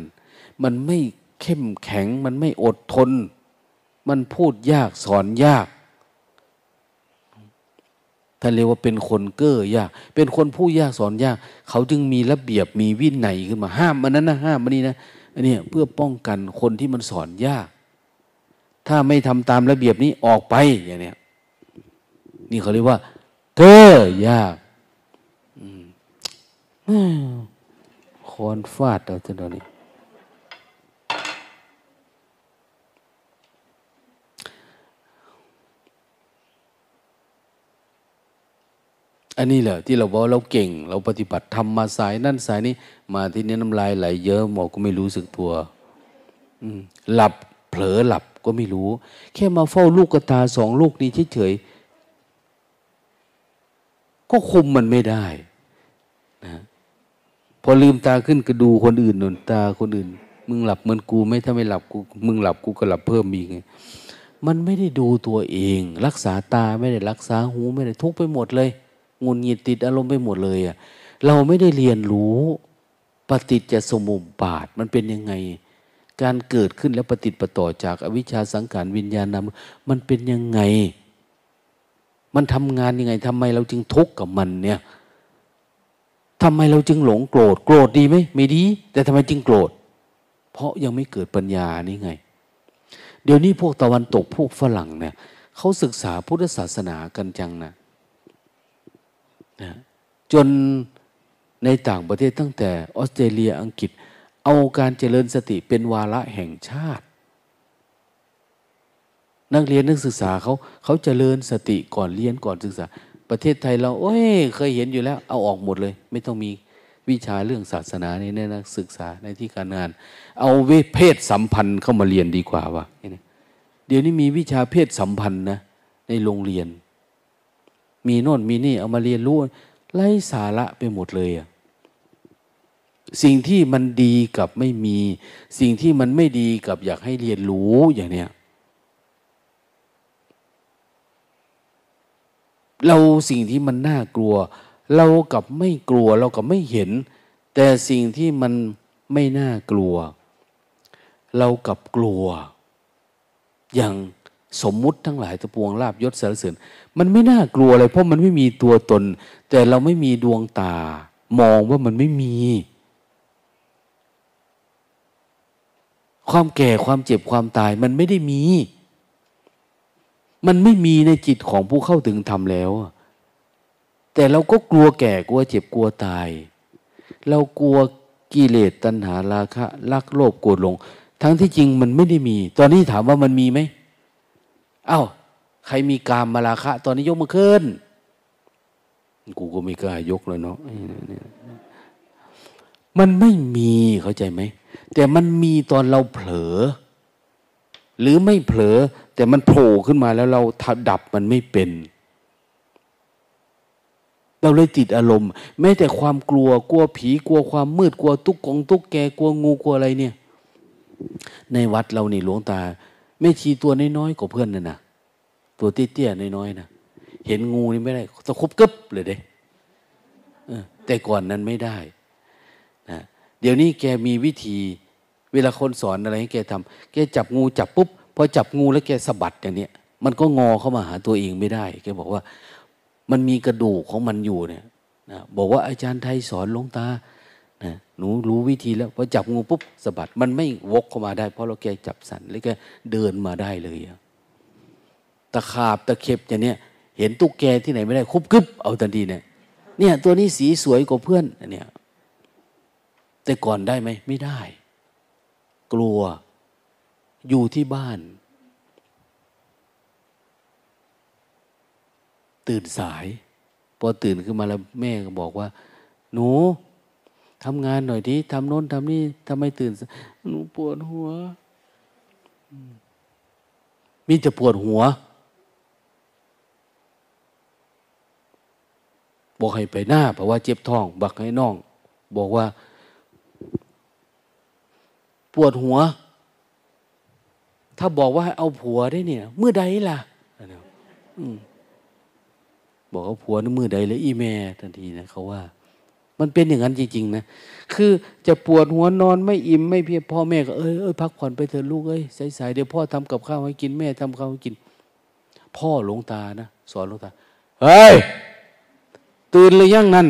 มันไม่เข้มแข็ง มันไม่อดทน มันพูดยากสอนยากท่านเรียกว่าเป็นคนเก้อยาก เป็นคนผู้ยากสอนยาก เขาจึงมีระเบียบมีวินัยขึ้นมาห้ามมันนั้นนะห้ามมันนี้นะอันนี้เพื่อป้องกันคนที่มันสอนยาก ถ้าไม่ทำตามระเบียบนี้ออกไปอย่างนี้นี่เขาเรียกว่า เก้อยากคอนฟาดเอาจนตอนนี้ อันนี้แหละที่เราบอกเราเก่ง เราปฏิบัติทำมาสายนั่นสายนี้ มาที่นี้น้ำลายไหลเยอะหมอก็ไม่รู้สึกตัวหลับเผลอหลับก็ไม่รู้ แค่มาเฝ้าลูกกระตาสองลูกนี้เฉยๆก็คุมมันไม่ได้นะพอลืมตาขึ้นก็ดูคนอื่นนนตาคนอื่น มึงหลับเหมือนกูไม่ถ้าไม่หลับกูมึงหลับกูก็หลับเพิ่มอีกไงมันไม่ได้ดูตัวเอง รักษาตาไม่ได้รักษาหูไม่ได้ทุกไปหมดเลย งุนงิดติดอารมณ์ไปหมดเลยอะเราไม่ได้เรียนรู้ปฏิจจสมุปบาทมันเป็นยังไง การเกิดขึ้นและปฏิปต่อจากอวิชชาสังขารวิญญาณนำมันเป็นยังไง มันทำงานยังไงทำไมเราจึงทุกข์กับมันเนี่ยทำไมเราจึงหลงโกรธโกรธดีไหมไม่ดี แต่ทำไมจึงโกรธ เพราะยังไม่เกิดปัญญานี่ไง เดี๋ยวนี้พวกตะวันตกพวกฝรั่งเนี่ยเขาศึกษาพุทธศาสนากันจังนะ นะจนในต่างประเทศตั้งแต่ออสเตรเลียอังกฤษ เอาการเจริญสติเป็นวาระแห่งชาติ นักเรียนนักศึกษาเขาเขาเจริญสติก่อนเรียนก่อนศึกษา ประเทศไทยเราโอ้ยเคยเห็นอยู่แล้ว เอาออกหมดเลย ไม่ต้องมีวิชาเรื่องศาสนาในนักศึกษาในที่การงาน เอาเวเพศสัมพันธ์เข้ามาเรียนดีกว่าว่ะเดี๋ยวนี้มีวิชาเพศสัมพันธ์นะในโรงเรียน มีโน่นมีนี่เอามาเรียนรู้ไร้สาระไปหมดเลยอะสิ่งที่มันดีกับไม่มี สิ่งที่มันไม่ดีกับอยากให้เรียนรู้อย่างเนี้ยเราสิ่งที่มันน่ากลัว เรากับไม่กลัวเรากับไม่เห็น แต่สิ่งที่มันไม่น่ากลัว เรากับกลัว อย่าง สมมุติทั้งหลายตะปวงลาบยศสารเสริญมันไม่น่ากลัวเลยเพราะมันไม่มีตัวตน แต่เราไม่มีดวงตา มองว่ามันไม่มี ความแก่ความเจ็บความตายมันไม่ได้มี มันไม่มีในจิตของผู้เข้าถึงธรรมแล้ว แต่เราก็กลัวแก่กลัวเจ็บกลัวตาย เรากลัวกิเลสตัณหาราคะลักโลภโกรธหลง ทั้งที่จริงมันไม่ได้มี ตอนนี้ถามว่ามันมีไหม อา้าวใครมีกามมาราคะ ตอนนี้ยกมือขึ้น กูก็ไม่กล้ายกเลยเนาะมันไม่มีเข้าใจไหม แต่มันมีตอนเราเผลอ หรือไม่เผลอ แต่มันโผล่ขึ้นมาแล้วเราดับมันไม่เป็น เราเลยติดอารมณ์ แม้แต่ความกลัวกลัวผีกลัวความมืดกลัวตุ๊กกงตุ๊กแกกลัวงูกลัวอะไรเนี่ย ในวัดเรานี่หลวงตา แม่ชีตัวน้อยๆกว่าเพื่อนน่ะนะตัวเตี้ยๆน้อยๆนะเห็นงูนี่ไม่ได้ตะคุบกึบเลยเด้แต่ก่อนนั้นไม่ได้นะเดี๋ยวนี้แกมีวิธี เวลาคนสอนอะไรให้แกทำแกจับงูจับปุ๊บพอจับงูแล้วแกสะบัดอย่างเนี้ยมันก็งอเข้ามาหาตัวเองไม่ได้แกบอกว่า มันมีกระดูกของมันอยู่เนี่ยนะบอกว่าอาจารย์ไทยสอนลงตา นะหนูรู้วิธีแล้วพอจับงูปุ๊บสะบัด มันไม่วกเข้ามาได้ เพราะเราแกจับสันแล้วแกเดินมาได้เลยตะขาบตะเข็บอย่างเนี้ยเห็นตุ๊กแกที่ไหนไม่ได้คุบกึบเอาทันทีเนี่ยเนี่ย ตัวนี้สีสวยกว่าเพื่อนเนี่ย แต่ก่อนได้ไหมไม่ได้ กลัวอยู่ที่บ้าน ตื่นสาย พอตื่นขึ้นมาแล้วแม่ก็บอกว่า หนู ทำงานหน่อยดิทำโน้นทำนี่ทำไมตื่นหนูปวดหัว มีแต่ปวดหัว บอกให้ไปหน้าเพราะว่าเจ็บท้อง บักให้น้อง บอกว่า ปวดหัว ถ้าบอกว่าเอาผัวได้เนี่ยเมื่อใดล่ะบอกเอาผัวนี่มือใดเลยอีแม่ทันทีนะเขาว่า มันเป็นอย่างนั้นจริง ๆ นะ คือจะปวดหัวนอนไม่อิ่มไม่เพียงพ่อแม่ก็เอ้ยเอ้ยพักผ่อนไปเถอะลูกเอ้ยสายๆเดี๋ยวพ่อทำกับข้าวให้กินแม่ทำข้าวให้กิน พ่อหลวงตานะสอนหลวงตาเฮ้ยตื่นเลยยังนั่น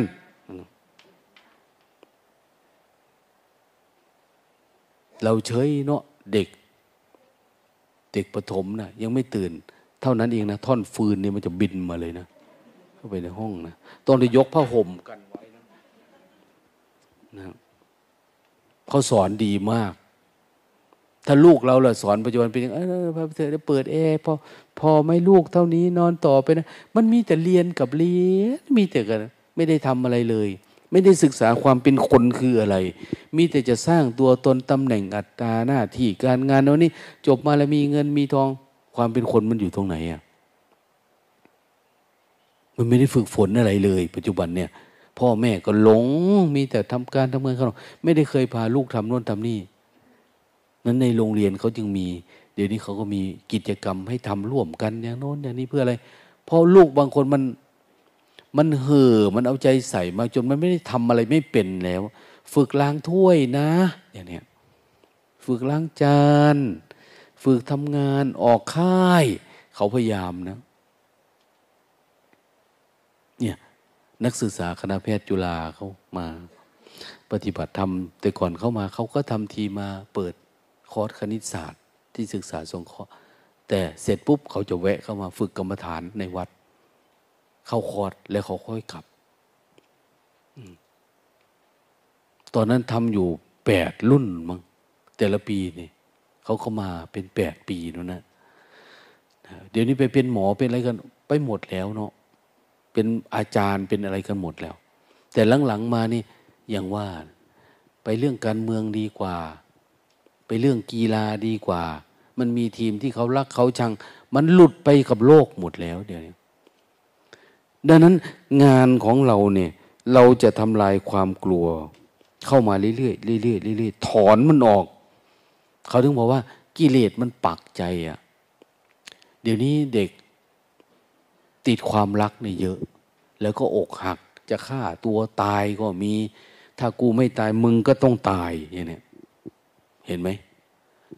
เราเฉยเนาะเด็ก เด็กประถมนะยังไม่ตื่น เท่านั้นเองนะท่อนฟืนเนี่ยมันจะบินมาเลยนะเข้าไปในห้องนะต้องได้ยกผ้าห่มกันไว้ นะเขาสอนดีมาก ถ้าลูกเราล่ะสอนปัจจุบันเป็นอย่างเออพระเถระเปิดแอร์พอพอไม่ลูกเท่านี้นอนต่อไปนะ มันมีแต่เรียนกับเรียนมีแต่กันไม่ได้ทำอะไรเลย ไม่ได้ศึกษาความเป็นคนคืออะไร มีแต่จะสร้างตัวตนตำแหน่งอัตราหน้าที่การงานวันนี้จบมาแล้วมีเงินมีทองความเป็นคนมันอยู่ตรงไหนอะมันไม่ได้ฝึกฝนอะไรเลย ปัจจุบันเนี่ย พ่อแม่ก็หลง มีแต่ทำการทำงานเขาไม่ได้เคยพาลูกทำโน่นทำนี่นั้นในโรงเรียนเขาจึงมี เดี๋ยวนี้เขาก็มีกิจกรรมให้ทำร่วมกันอย่างโน้นอย่างนี้เพื่ออะไรเพราะลูกบางคนมันมันเห่อมันเอาใจใส่มาจนมันไม่ได้ทำอะไรไม่เป็นแล้ว ฝึกล้างถ้วยนะ อย่างเนี้ยฝึกล้างจาน ฝึกทำงานออกค่าย เขาพยายามนะเนี่ย นักศึกษาคณะแพทย์จุฬาเขามา ปฏิบัติธรรม แต่ก่อนเข้ามาเขาก็ทำทีมาเปิดคอร์สคณิตศาสตร์ ที่ศึกษาสงเคราะห์แต่เสร็จปุ๊บเขาจะแวะเข้ามาฝึกกรรมฐานในวัด เข้าคอร์สแล้วเขาค่อยกลับตอนนั้นทำอยู่แปดรุ่นมั้งแต่ละปีนี่เขาเข้ามาเป็นแปดปีแล้วนะเดี๋ยวนี้ไปเป็นหมอเป็นอะไรกัน ไปหมดแล้วเนาะ เป็นอาจารย์เป็นอะไรกันหมดแล้ว แต่หลังๆมานี่อย่างว่าไปเรื่องการเมืองดีกว่า ไปเรื่องกีฬาดีกว่า มันมีทีมที่เขารักเขาชัง มันหลุดไปกับโลกหมดแล้วเดี๋ยวนี้ดังนั้นงานของเราเนี่ยเราจะทำลายความกลัว เข้ามาเรื่อยๆเรื่อยๆเรื่อยๆถอนมันออก เขาถึงบอกว่ากิเลสมันปักใจอะ่ะเดี๋ยวนี้เด็ก ติดความรักเนี่ยเยอะ แล้วก็อกหักจะฆ่าตัวตายก็มี ถ้ากูไม่ตายมึงก็ต้องตายอย่างนี้เห็นไหม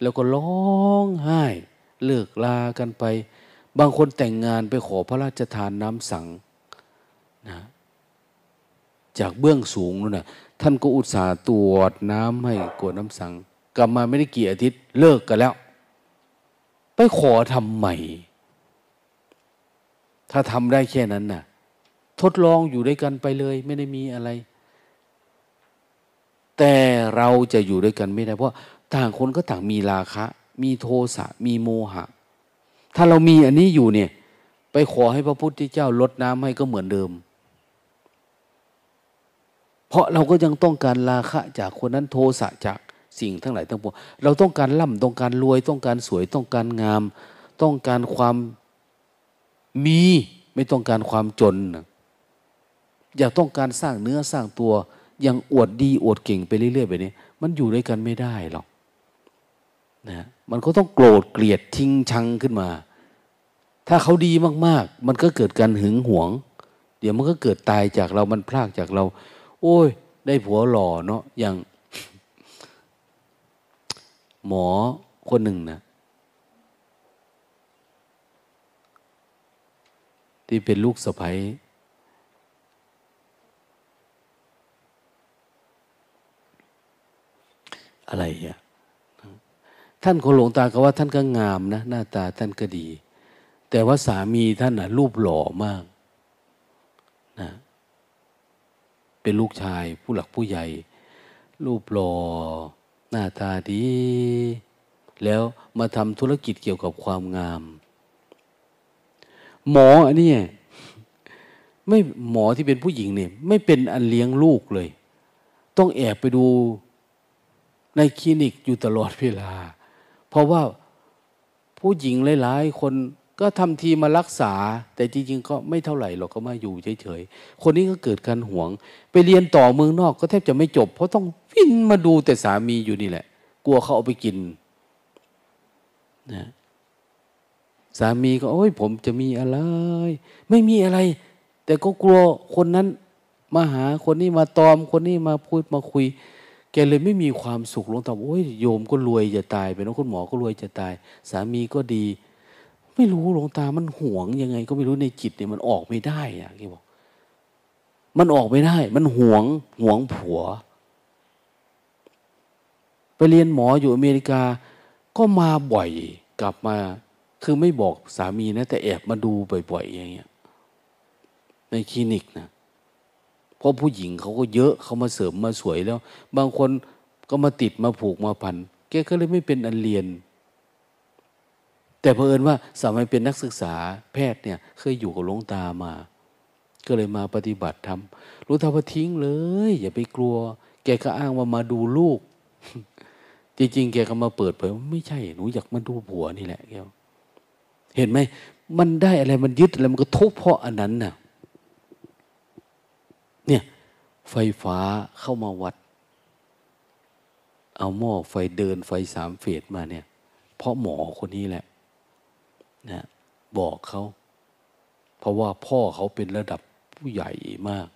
แล้วก็ร้องไห้เลิกลากันไป บางคนแต่งงานไปขอพระราชทานน้ำสังนะจากเบื้องสูงนู่นนะท่านก็อุตส่าห์ตรวจน้ำให้กวดน้ำสัง กลับมาไม่ได้กี่อาทิตย์เลิกกันแล้ว ไปขอทำใหม่ ถ้าทำได้แค่นั้นน่ะ ทดลองอยู่ด้วยกันไปเลย ไม่ได้มีอะไร แต่เราจะอยู่ด้วยกันไม่ได้ เพราะต่างคนก็ต่างมีราคะ มีโทสะมีโมหะ ถ้าเรามีอันนี้อยู่เนี่ย ไปขอให้พระพุทธเจ้าลดน้ำให้ก็เหมือนเดิม เพราะเราก็ยังต้องการราคะ จากคนนั้นโทสะจากสิ่งทั้งหลายทั้งปวงเราต้องการล่ำต้องการรวยต้องการสวยต้องการงาม ต้องการความ มีไม่ต้องการความจนอยากต้องการสร้างเนื้อสร้างตัวยังอวดดีอวดเก่งไปเรื่อยๆแบบนี้ มันอยู่ด้วยกันไม่ได้หรอกนะมันก็ต้องโกรธเกลียดทิ้งชังขึ้นมา ถ้าเขาดีมากๆ มันก็เกิดการหึงหวง เดี๋ยวมันก็เกิดตายจากเรามันพลากจากเรา โอ้ย ได้ผัวหล่อเนาะอย่าง หมอคนหนึ่งนะ ที่เป็นลูกสะใภ้อะไรอะท่านคนหลวงตาก็ว่าท่านก็งามนะ หน้าตาท่านก็ดี แต่ว่าสามีท่านน่ะ รูปหล่อมากนะเป็นลูกชายผู้หลักผู้ใหญ่ รูปหล่อหน้าตาดี แล้วมาทำธุรกิจเกี่ยวกับความงาม หมออันนี้ไม่หมอที่เป็นผู้หญิงเนี่ย ไม่เป็นอันเลี้ยงลูกเลย ต้องแอบไปดูในคลินิกอยู่ตลอดเวลา เพราะว่าผู้หญิงหลาย ๆ คนก็ทำทีมารักษา แต่จริง ๆ ก็ไม่เท่าไหร่หรอกก็มาอยู่เฉย ๆ คนนี้ก็เกิดการหวง ไปเรียนต่อเมืองนอกก็แทบจะไม่จบ เพราะต้องวิ่งมาดูแต่สามีอยู่นี่แหละ กลัวเขาเอาไปกินนะ สามีก็โอ้ยผมจะมีอะไร ไม่มีอะไร แต่ก็กลัวคนนั้นมาหาคนนี้มาตอมคนนี้มาพูดมาคุย แกเลยไม่มีความสุขลงต่อโอ้ยโยมก็รวยจะตายไปนะคุณหมอก็รวยจะตาย สามีก็ดี ไม่รู้หลวงตามันห่วงยังไง ก็ไม่รู้ในจิตเนี่ยมันออกไม่ได้อะแกบอกมันออกไม่ได้ มันห่วงห่วงผัว ไปเรียนหมออยู่อเมริกาก็มาบ่อยกลับมา คือไม่บอกสามีนะ แต่แอบมาดูบ่อยๆอย่างเงี้ย ในคลินิกนะเพราะผู้หญิงเขาก็เยอะเขามาเสริมมาสวยแล้ว บางคนก็มาติดมาผูกมาพันแกก็เลยไม่เป็นอันเรียน แต่เพอิญว่าสมัยเป็นนักศึกษาแพทย์เนี่ย เคยอยู่กับหลวงตามา ก็เลยมาปฏิบัติทำรู้ท่าว่าทิ้งเลย อย่าไปกลัว แกก็อ้างว่ามาดูลูก จริงๆ แกก็มาเปิดเผยว่าไม่ใช่หนูอยากมาดูผัวนี่แหละแก เห็นไหมมันได้อะไรมันยึดอะไรมันก็ทุกเพราะอันนั้นน่ะเนี่ยไฟฟ้าเข้ามาวัด เอาหม้อไฟเดินไฟสามเฟสมาเนี่ย เพราะหมอคนนี้แหละนะบอกเขาเพราะว่าพ่อเขาเป็นระดับผู้ใหญ่มาก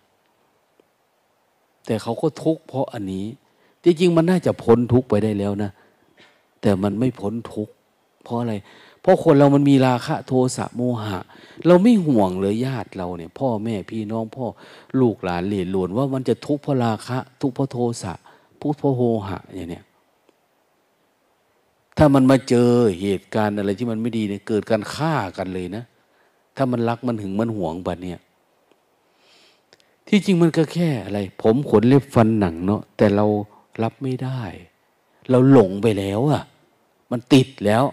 แต่เขาก็ทุกข์เพราะอันนี้จริงๆมันน่าจะพ้นทุกข์ไปได้แล้วนะ แต่มันไม่พ้นทุกข์เพราะอะไร เพราะคนเรามันมีราคะโทสะโมหะ เราไม่ห่วงเลยญาติเราเนี่ย พ่อแม่พี่น้องพ่อลูกหลานเหลนหลวนว่ามันจะทุกข์เพราะราคะ ทุกข์เพราะโทสะทุกข์เพราะโมหะอย่างเนี้ยถ้ามันมาเจอเหตุการณ์อะไรที่มันไม่ดีเนี่ยเกิดการฆ่ากันเลยนะ ถ้ามันรักมันหึงมันหวงบัดเนี่ย ที่จริงมันก็แค่อะไร ผมขนเล็บฟันหนังเนาะแต่เรารับไม่ได้ เราหลงไปแล้วอะมันติดแล้ว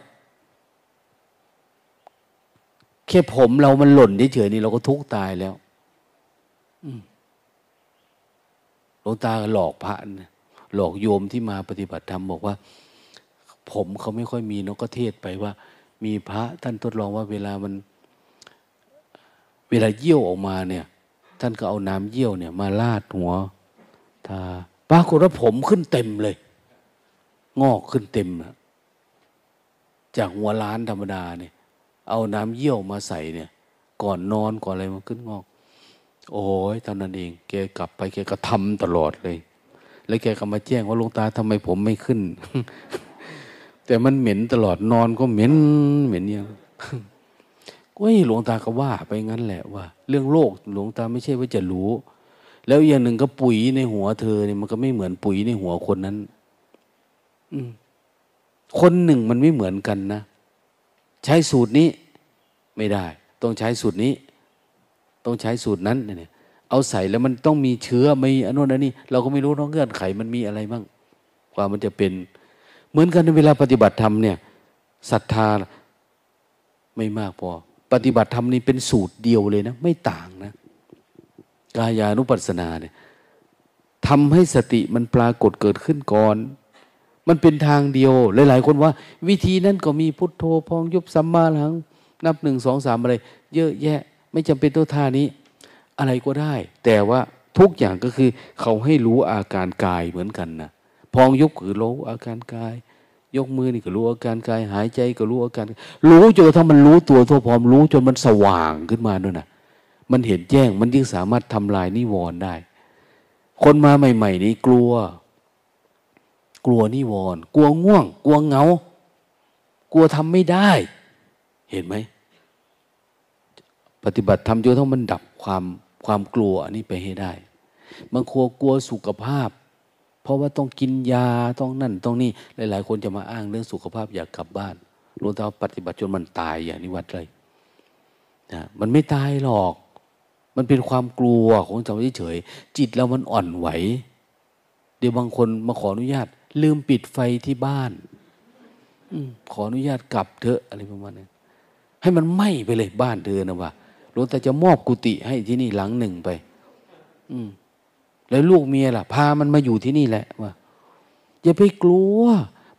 แค่ผมเรามันหล่นเฉยๆนี่เราก็ทุกข์ตายแล้วหลวงตาหลอกพระหลอกโยมที่มาปฏิบัติธรรมบอกว่า ผมเขาไม่ค่อยมีนก็เทศไปว่า มีพระท่านทดลองว่าเวลามันเเวลาเยี่ยวออกมาเนี่ย ท่านก็เอาน้ำเยี่ยวเนี่ย มาลาดหัวทาปรากฏว่าผมขึ้นเต็มเลย งอกขึ้นเต็มนะจากหัวล้านธรรมดาเนี่ย เอาน้ำเยี่ยวมาใส่เนี่ย ก่อนนอนก่อนอะไรมันขึ้นงอก โอ้ยตอนนั้นเอง แกกลับไปแกก็ทำตลอดเลย แล้วแกก็มาแจ้งว่าลงตาทำไมผมไม่ขึ้น แต่มันเหม็นตลอดนอนก็เหม็นเหม็นอย่างก็หลวงตาก็ว่าไปงั้นแหละว่า เรื่องโลกหลวงตาไม่ใช่ว่าจะรู้ แล้วอย่างหนึ่งก็ปุ๋ยในหัวเธอเนี่ยมันก็ไม่เหมือนปุ๋ยในหัวคนนั้น อืคนหนึ่งมันไม่เหมือนกันนะ ใช้สูตรนี้ไม่ได้ ต้องใช้สูตรนี้ ต้องใช้สูตรนั้นเนี่ยเอาใส่แล้วมันต้องมีเชื้อมีอันนู้นอันนี้ เราก็ไม่รู้น้องเงื่อนไขมันมีอะไรบ้างกว่ามันจะเป็น เหมือนกันในเวลาปฏิบัติธรรมเนี่ยศรัทธาไม่มากพอ ปฏิบัติธรรมนี่เป็นสูตรเดียวเลยนะ ไม่ต่างนะ กายานุปัสสนาเนี่ยทำให้สติมันปรากฏเกิดขึ้นก่อน มันเป็นทางเดียว หลาย ๆ คนว่า วิธีนั้นก็มีพุทโธพองยุบสัมมาหลัง นับหนึ่งสองสามอะไร เยอะแยะ ไม่จำเป็นตัวท่านี้ อะไรก็ได้ แต่ว่าทุกอย่างก็คือ เขาให้รู้อาการกายเหมือนกันนะพองยุบคือรู้อาการกาย ยกมือนี่ก็รู้อาการกาย หายใจก็รู้อาการ รู้จนถ้ามันรู้ตัวทั่วพร้อมรู้จนมันสว่างขึ้นมาด้วยนะมันเห็นแจ้งมันยิ่งสามารถทำลายนิวรณ์ได้ คนมาใหม่ ๆ นี้กลัว กลัวนิวรณ์กลัวง่วง กลัวเงา กลัวทำไม่ได้ เห็นไหม ปฏิบัติทำจนต้องมันดับความความกลัวอันนี้ไปให้ได้บางครัวกลัวสุขภาพ เพราะว่าต้องกินยาต้องนั่นต้องนี่หลาย ๆ คนจะมาอ้างเรื่องสุขภาพอยากกลับบ้านรู้แต่าปฏิบัติจนมันตายอย่างนี้วัดเลยนะมันไม่ตายหรอก มันเป็นความกลัวของเราเฉยจิตเรามันอ่อนไหว เดี๋ยวบางคนมาขออนุญาต ลืมปิดไฟที่บ้านอขออนุญาตกลับเถอะอะไรประมาณนี้ให้มันไหม้ไปเลยบ้านเธอนะว่าหลวงตาจะมอบกุฏิให้ที่นี่หลังหนึ่งไป อืม แล้วลูกเมียล่ะ พามันมาอยู่ที่นี่แหละว่าอย่าไปกลัว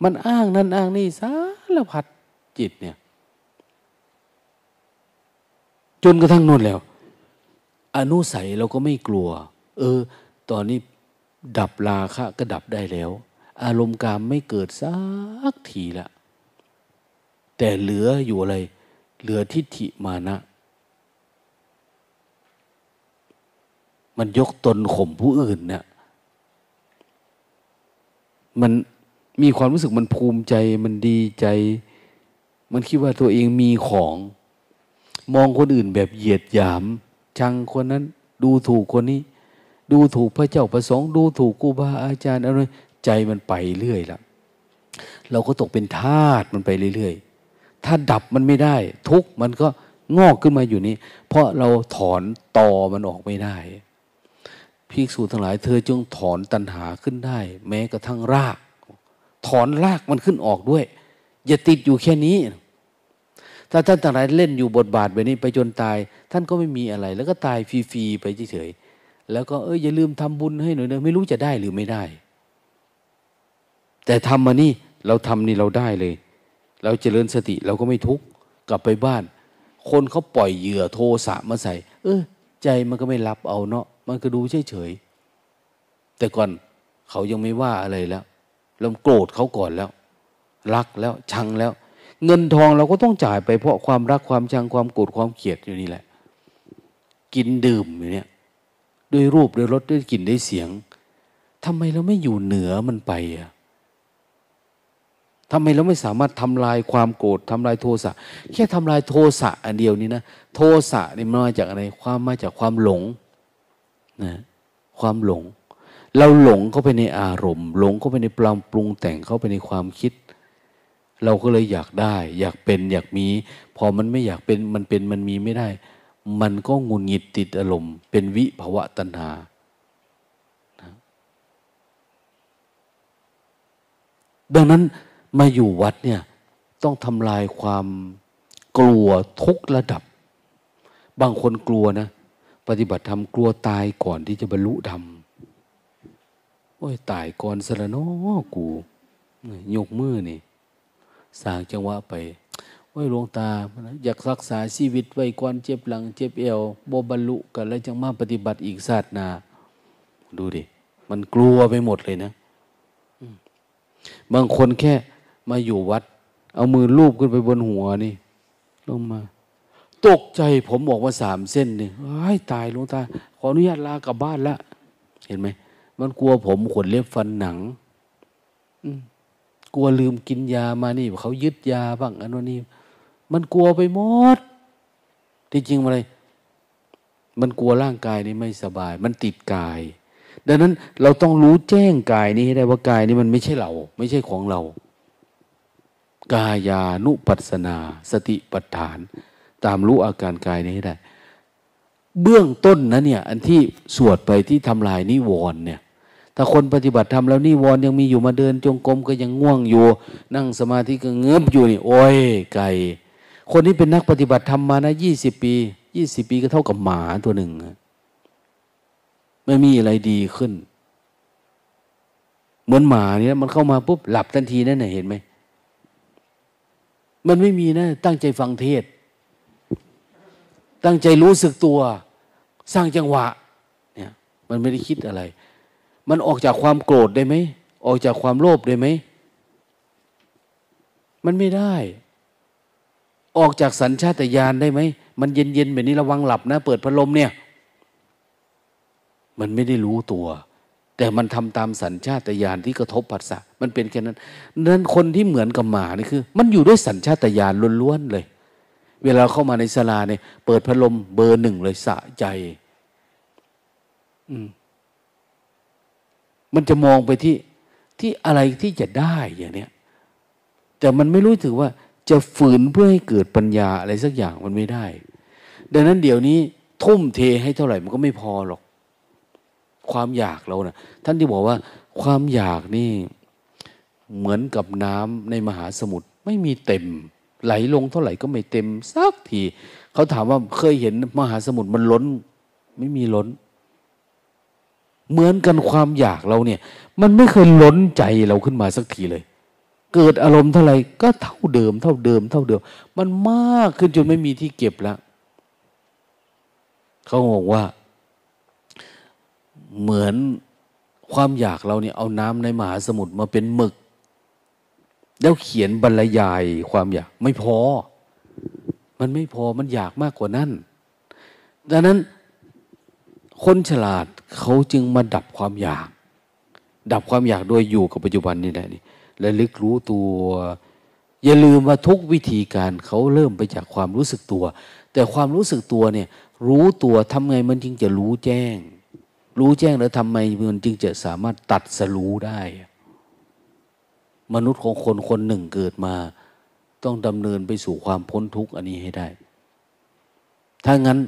มันอ้างนั่นอ้างนี่สารพัดจิตเนี่ย จนกระทั่งนนแล้ว อนุสัยเราก็ไม่กลัว เออ ตอนนี้ดับราคะก็ดับได้แล้ว อารมณ์กามไม่เกิดสักทีละ แต่เหลืออยู่อะไร เหลือทิฏฐิมานะ มันยกตนข่มผู้อื่นเนี่ยมันมีความรู้สึกมันภูมิใจมันดีใจ มันคิดว่าตัวเองมีของ มองคนอื่นแบบเหยียดหยาม ชังคนนั้นดูถูกคนนี้ ดูถูกพระเจ้าประสงค์ ดูถูกกูบาอาจารย์อะไร ใจมันไปเรื่อยล้วเราก็ตกเป็นทาสมันไปเรื่อยๆ ถ้าดับมันไม่ได้ ทุกมันก็งอกขึ้นมาอยู่นี้ เพราะเราถอนตอมันออกไม่ได้ภิกษุทั้งหลายเธอจงถอนตัณหาขึ้นได้ แม้กระทั่งราก ถอนรากมันขึ้นออกด้วย อย่าติดอยู่แค่นี้ ถ้าท่านทั้งหลายเล่นอยู่บทบาทแบบนี้ไปจนตาย ท่านก็ไม่มีอะไร แล้วก็ตายฟรีๆไปเฉยๆแล้วก็เอออย่าลืมทำบุญให้หน่อยเนะไม่รู้จะได้หรือไม่ได้ แต่ทำมานี่เราทำนี่เราได้เลย เราเจริญสติเราก็ไม่ทุกข์กลับไปบ้าน คนเขาปล่อยเหยื่อโทสะมาใส่ เออ ใจมันก็ไม่รับเอาเนาะมันก็ดูเฉยเฉยแต่ก่อนเขายังไม่ว่าอะไรแล้วเราโกรธเขาก่อนแล้ว รักแล้วชังแล้ว เงินทองเราก็ต้องจ่ายไปเพราะความรักความชังความโกรธความเกลียดอยู่นี่แหละ กินดื่มอยู่เนี่ยด้วยรูปด้วยรสด้วยกลิ่นด้วยเสียงทำไมเราไม่อยู่เหนือมันไปอะ ทำไมเราไม่สามารถทำลายความโกรธทำลายโทสะแค่ทำลายโทสะอันเดียวนี้นะโทสะนี่มาจากอะไรความมาจากความหลงนะความหลง เราหลงเข้าไปในอารมณ์ หลงเข้าไปในปลามปรุงแต่งเข้าไปในความคิด เราก็เลยอยากได้ อยากเป็นอยากมี พอมันไม่อยากเป็นมันเป็นมันมีไม่ได้ มันก็งุนหงิดติดอารมณ์ เป็นวิภวะตัณหาดังนั้น มาอยู่วัดเนี่ยต้องทำลายความกลัวทุกระดับ บางคนกลัวนะ ปฏิบัติธรรมกลัวตายก่อนที่จะบรรลุธรรมโอ้ยตายก่อนสละนอกูยกมือนี่สร้างจังหวะไปไว้ยหลวงตา อยากรักษาชีวิตไว้ก่อนเจ็บหลัง เจ็บเอวโบบรรลุกันแล้วจังมาปฏิบัติอีกศาสนาดูดิ มันกลัวไปหมดเลยนะบางคนแค่ มาอยู่วัด เอามือลูบขึ้นไปบนหัวนี่ลงมา ตกใจผมบอกว่าสามเส้นนี่ไอ้ตายลงตา ขออนุญาตลากลับบ้านละ เห็นไหม มันกลัวผมขนเล็บฟันหนังกลัวลืมกินยามานี่เขายึดยาบ้างอันนี้ มันกลัวไปหมด ที่จริงอะไร มันกลัวร่างกายนี้ไม่สบาย มันติดกายดังนั้นเราต้องรู้แจ้งกายนี้ให้ได้ว่ากายนี้มันไม่ใช่เรา ไม่ใช่ของเรา กายานุปัสนา สติปัฏฐาน ตามรู้อาการกายนี้ได้ เบื้องต้นนะเนี่ย อันที่สวดไปที่ทำลายนิวรณ์เนี่ย ถ้าคนปฏิบัติธรรมแล้วนิวรณ์ยังมีอยู่มาเดินจงกรมก็ยังง่วงอยู่ นั่งสมาธิก็เงือบอยู่นี่ โอ้ยไก่คนนี้เป็นนักปฏิบัติธรรมมานะยี่สิบปียี่สิบปีก็เท่ากับหมาตัวหนึ่งไม่มีอะไรดีขึ้น เหมือนหมาเนี่ยมันเข้ามาปุ๊บหลับทันทีนั่นไหนเห็นไหม มันไม่มีนะ ตั้งใจฟังเทศ ตั้งใจรู้สึกตัว สร้างจังหวะ เนี่ย มันไม่ได้คิดอะไร มันออกจากความโกรธได้ไหม ออกจากความโลภได้ไหม มันไม่ได้ ออกจากสัญชาตญาณได้ไหม มันเย็นๆแบบนี้ระวังหลับนะ เปิดพัดลมเนี่ย มันไม่ได้รู้ตัว แต่มันทำตามสัญชาตญาณที่กระทบผัสสะมันเป็นแค่นั้นนั้นคนที่เหมือนกับหมานี่คือ มันอยู่ด้วยสัญชาตญาณล้วนๆเลย เวลาเข้ามาในศาลาเนี่ยเปิดพัดลมเบอร์หนึ่งเลยสะใจ อืมมันจะมองไปที่ที่อะไรที่จะได้อย่างเนี้ยแต่มันไม่รู้ถึงว่าจะฝืนเพื่อให้เกิดปัญญาอะไรสักอย่างมันไม่ได้ ดังนั้นเดี๋ยวนี้ทุ่มเทให้เท่าไหร่มันก็ไม่พอหรอก ความอยากเรานะ่ะท่านที่บอกว่า ความอยากนี่เหมือนกับน้ำในมหาสมุทรไม่มีเต็ม ไหลลงเท่าไหร่ก็ไม่เต็มสักทีเขาถามว่าเคยเห็นมหาสมุทรมันล้น ไม่มีล้น เหมือนกันความอยากเราเนี่ย มันไม่เคยล้นใจเราขึ้นมาสักทีเลย เกิดอารมณ์เท่าไหร่ก็เท่าเดิม เท่าเดิม เท่าเดิม มันมากขึ้นจนไม่มีที่เก็บแล้วเขาบอกว่า เหมือนความอยากเราเนี่ยเอาน้ำในมหาสมุทรมาเป็นหมึก แล้วเขียนบรรยายความอยากไม่พอ มันไม่พอมันอยากมากกว่านั้น ดังนั้นคนฉลาดเขาจึงมาดับความอยาก ดับความอยากโดยอยู่กับปัจจุบันนี่แหละนี่และลึกรู้ตัว อย่าลืมว่าทุกวิธีการเขาเริ่มไปจากความรู้สึกตัว แต่ความรู้สึกตัวเนี่ย รู้ตัวทำไงมันจึงจะรู้แจ้ง รู้แจ้งแล้วทำไมมันจึงจะสามารถตัดสรู้ได้ มนุษย์ของคนคนหนึ่งเกิดมา ต้องดำเนินไปสู่ความพ้นทุกข์อันนี้ให้ได้ ถ้างั้น